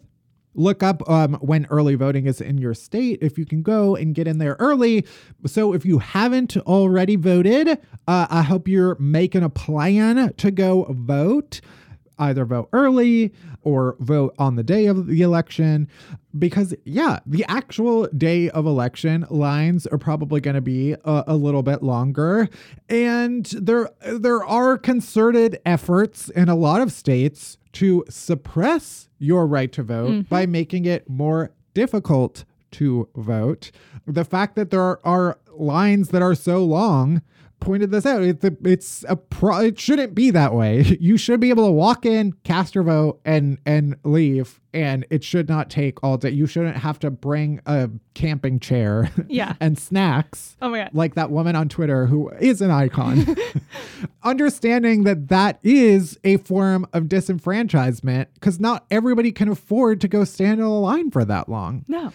Look up um, when early voting is in your state if you can go and get in there early. So, if you haven't already voted, uh, I hope you're making a plan to go vote either vote early or vote on the day of the election because yeah the actual day of election lines are probably going to be a, a, little bit longer and there there are concerted efforts in a lot of states to suppress your right to vote mm-hmm. by making it more difficult to vote the fact that there are lines that are so long pointed this out. It's a, it's a pro, it shouldn't be that way. You should be able to walk in, cast your vote, and and leave, and it should not take all day. You shouldn't have to bring a camping chair, yeah, and snacks. Oh my god, like that woman on Twitter who is an icon. Understanding that that is a form of disenfranchisement because not everybody can afford to go stand in a line for that long. No.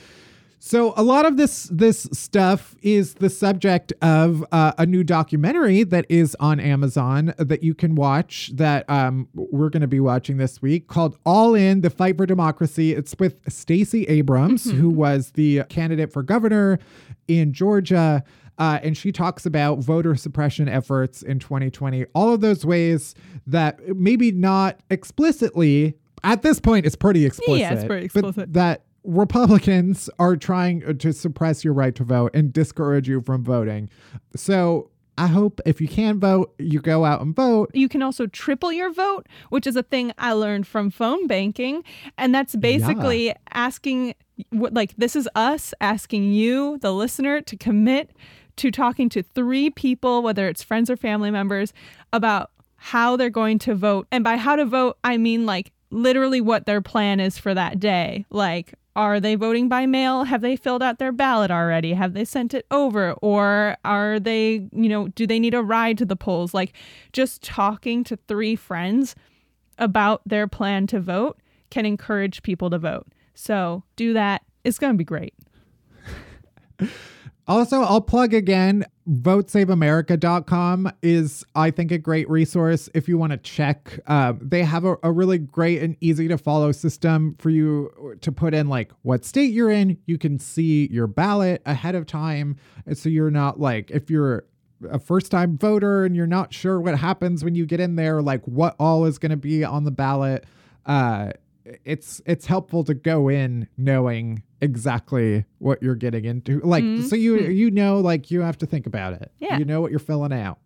So a lot of this this stuff is the subject of uh, a new documentary that is on Amazon that you can watch. That um, we're going to be watching this week called "All In: The Fight for Democracy." It's with Stacey Abrams, mm-hmm. who was the candidate for governor in Georgia. Uh, and she talks about voter suppression efforts in 2020, all of those ways that maybe not explicitly, at this point, it's pretty explicit. Yeah, it's pretty explicit. that Republicans are trying uh, to suppress your right to vote and discourage you from voting. So I hope if you can vote, you go out and vote. You can also triple your vote, which is a thing I learned from phone banking. And that's basically yeah. asking, like, this is us asking you, the listener, to commit to talking to three people, whether it's friends or family members, about how they're going to vote. And by how to vote, I mean, like, literally what their plan is for that day. Like, are they voting by mail? Have they filled out their ballot already? Have they sent it over? Or are they, you know, do they need a ride to the polls? Like just talking to three friends about their plan to vote can encourage people to vote. So do that. It's going to be great. Also, I'll plug again votesaveamerica.com is i think a great resource if you want to check. Uh, they have a, a, really great and easy to follow system for you to put in like what state you're in. You can see your ballot ahead of time so you're not like if you're a first time voter and you're not sure what happens when you get in there like what all is going to be on the ballot uh, it's it's helpful to go in knowing exactly what you're getting into. Like mm-hmm. so you you know like you have to think about it. Yeah. You know what you're filling out.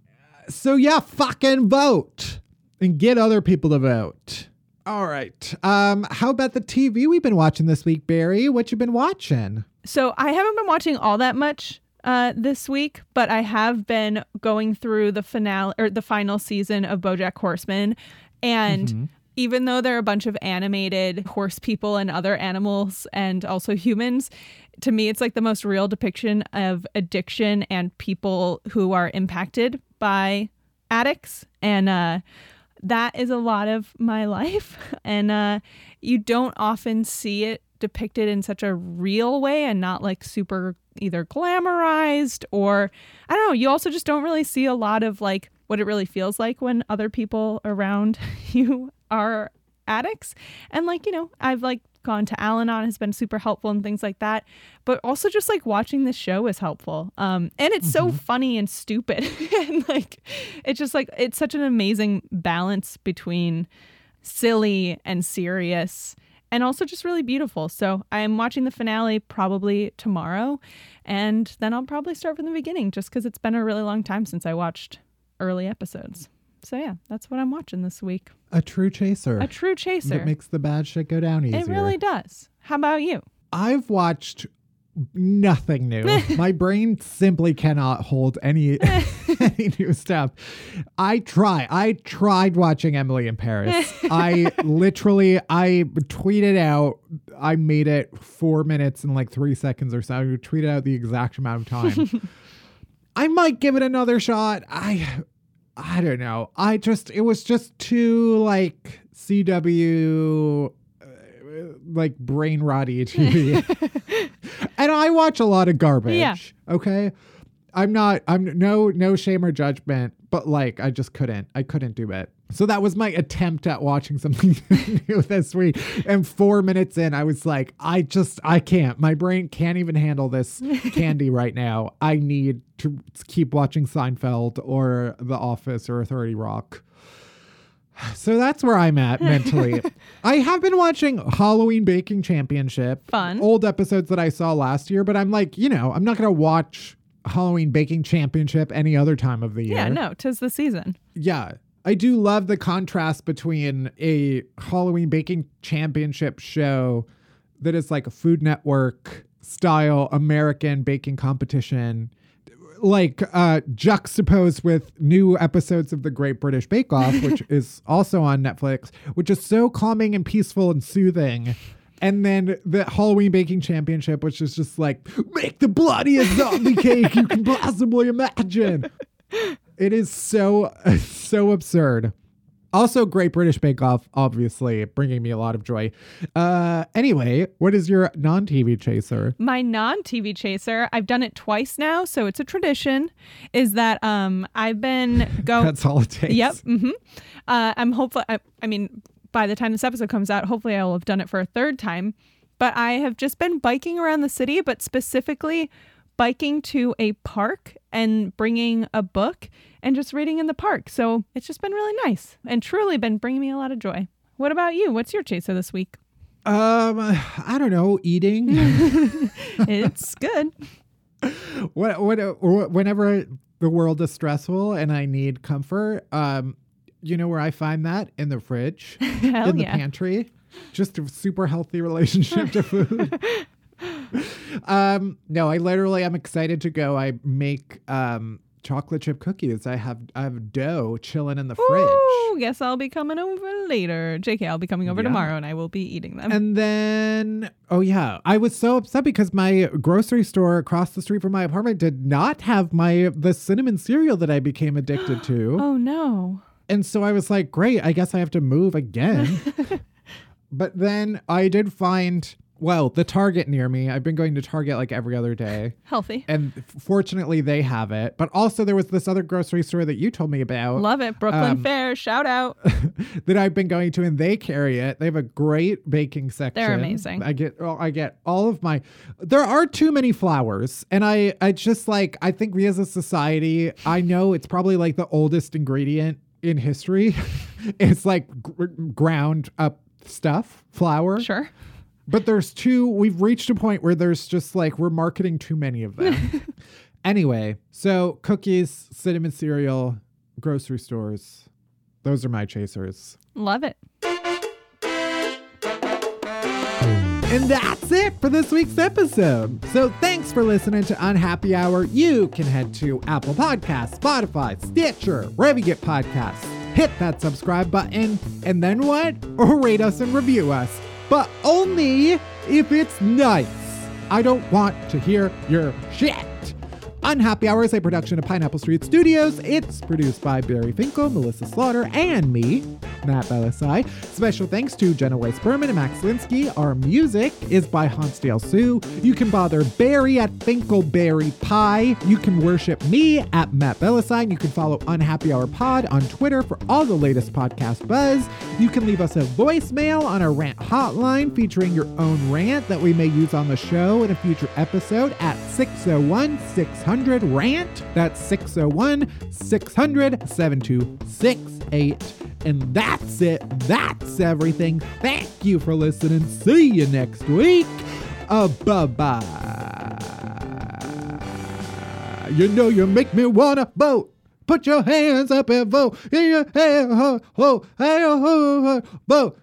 So yeah fucking vote and get other people to vote. All right. Um how about the tv we've been watching this week barry? What you been watching? So i haven't been watching all that much uh, this week, but I have been going through the finale or the final season of BoJack Horseman, and mm-hmm even though there are a bunch of animated horse people and other animals and also humans, to me, it's like the most real depiction of addiction and people who are impacted by addicts. And uh, that is a lot of my life. And uh, you don't often see it depicted in such a real way and not like super either glamorized or I don't know. You also just don't really see a lot of like what it really feels like when other people around you are addicts. And like, you know, I've like gone to Al Anon has been super helpful and things like that. But also just like watching this show is helpful. Um and it's mm-hmm. so funny and stupid. and like it's just like it's such an amazing balance between silly and serious and also just really beautiful. So I'm watching the finale probably tomorrow and then I'll probably start from the beginning just cuz it's been a really long time since I watched early episodes. So yeah, that's what I'm watching this week. A true chaser. A true chaser. It makes the bad shit go down easier. It really does. How about you? I've watched nothing new. My brain simply cannot hold any any new stuff. I try. I tried watching Emily in Paris. I literally I tweeted out I made it 4 minutes and like 3 seconds or so. I tweeted out the exact amount of time. I might give it another shot. I I don't know. I just it was just too like CW uh, like brain rotty TV. and I watch a lot of garbage. Yeah. Okay. I'm not I'm no no shame or judgment, but like I just couldn't. I couldn't do it. So that was my attempt at watching something new this week. And 4 minutes in I was like, I just I can't. My brain can't even handle this candy right now. I need to keep watching Seinfeld or The Office or 30 Rock. So that's where I'm at mentally. I have been watching Halloween Baking Championship. Fun. Old episodes that I saw last year, but I'm like, you know, I'm not going to watch Halloween Baking Championship any other time of the year. Yeah, no, tis the season. Yeah. I do love the contrast between a Halloween Baking Championship show that is like a Food Network style American baking competition, like uh, juxtaposed with new episodes of The Great British Bake Off, which is also on Netflix, which is so calming and peaceful and soothing. And then the Halloween Baking Championship, which is just like, make the bloodiest zombie cake you can possibly imagine. It is so, so absurd. Also, Great British Bake Off, obviously, bringing me a lot of joy. Uh, anyway, what is your non TV chaser? My non TV chaser, I've done it twice now, so it's a tradition, is that um I've been going. That's all it takes. Yep. hmm Uh, I'm hopeful. I, I mean, by the time this episode comes out, hopefully I will have done it for a third time. But I have just been biking around the city, but specifically biking to a park and bringing a book and just reading in the park. So it's just been really nice and truly been bringing me a lot of joy. What about you? What's your chaser this week? Um, I don't know, eating. It's good. what, what, whenever the world is stressful and I need comfort, um, you know where I find that? In the fridge, in the yeah. pantry. Just a super healthy relationship to food. Um, no, I literally am excited to go. I make um chocolate chip cookies. I have I have dough chilling in the fridge. Guess I'll be coming over later. JK, I'll be coming over Yeah. tomorrow and I will be eating them. And then, oh yeah, I was so upset because my grocery store across the street from my apartment did not have my the cinnamon cereal that I became addicted to. oh no. And so I was like, great, I guess I have to move again. but then I did find, well, the Target near me. I've been going to Target like every other day. Healthy. And fortunately, they have it. But also, there was this other grocery store that you told me about Love it. Brooklyn Um, Fare. Shout out. that I've been going to, and they carry it. They have a great baking section. They're amazing. I get, oh, I get all of my. There are too many flowers, and I, I just like. I think we as a society, I know it's probably like the oldest ingredient in history. it's like gr- ground up stuff, flour. Sure. But there's two, we've reached a point where there's just like, we're marketing too many of them. anyway, so cookies, cinnamon cereal, grocery stores. Those are my chasers. Love it. And that's it for this week's episode. So thanks for listening to Unhappy Hour. You can head to Apple Podcasts, Spotify, Stitcher, wherever you get podcasts. Hit that subscribe button, and then what? Or rate us and review us. But only if it's nice. I don't want to hear your shit. Unhappy Hour is a production of Pineapple Street Studios. It's produced by Barry Finkel, Melissa Slaughter, and me, Matt Bellassai. Special thanks to Jenna Weiss Berman and Max Linsky. Our music is by Hansdale Hsu. You can bother Barry at Finkelberry Pie. You can worship me at Matt Bellassai. You can follow Unhappy Hour Pod on Twitter for all the latest podcast buzz. You can leave us a voicemail on our rant hotline featuring your own rant that we may use on the show in a future episode at 601 600 rant. That's 601 600 7268. And that's it. That's everything. Thank you for listening. See you next week. Uh, bye bye. You know you make me wanna vote. Put your hands up and vote. In your ho, ho, hey, ho, vote.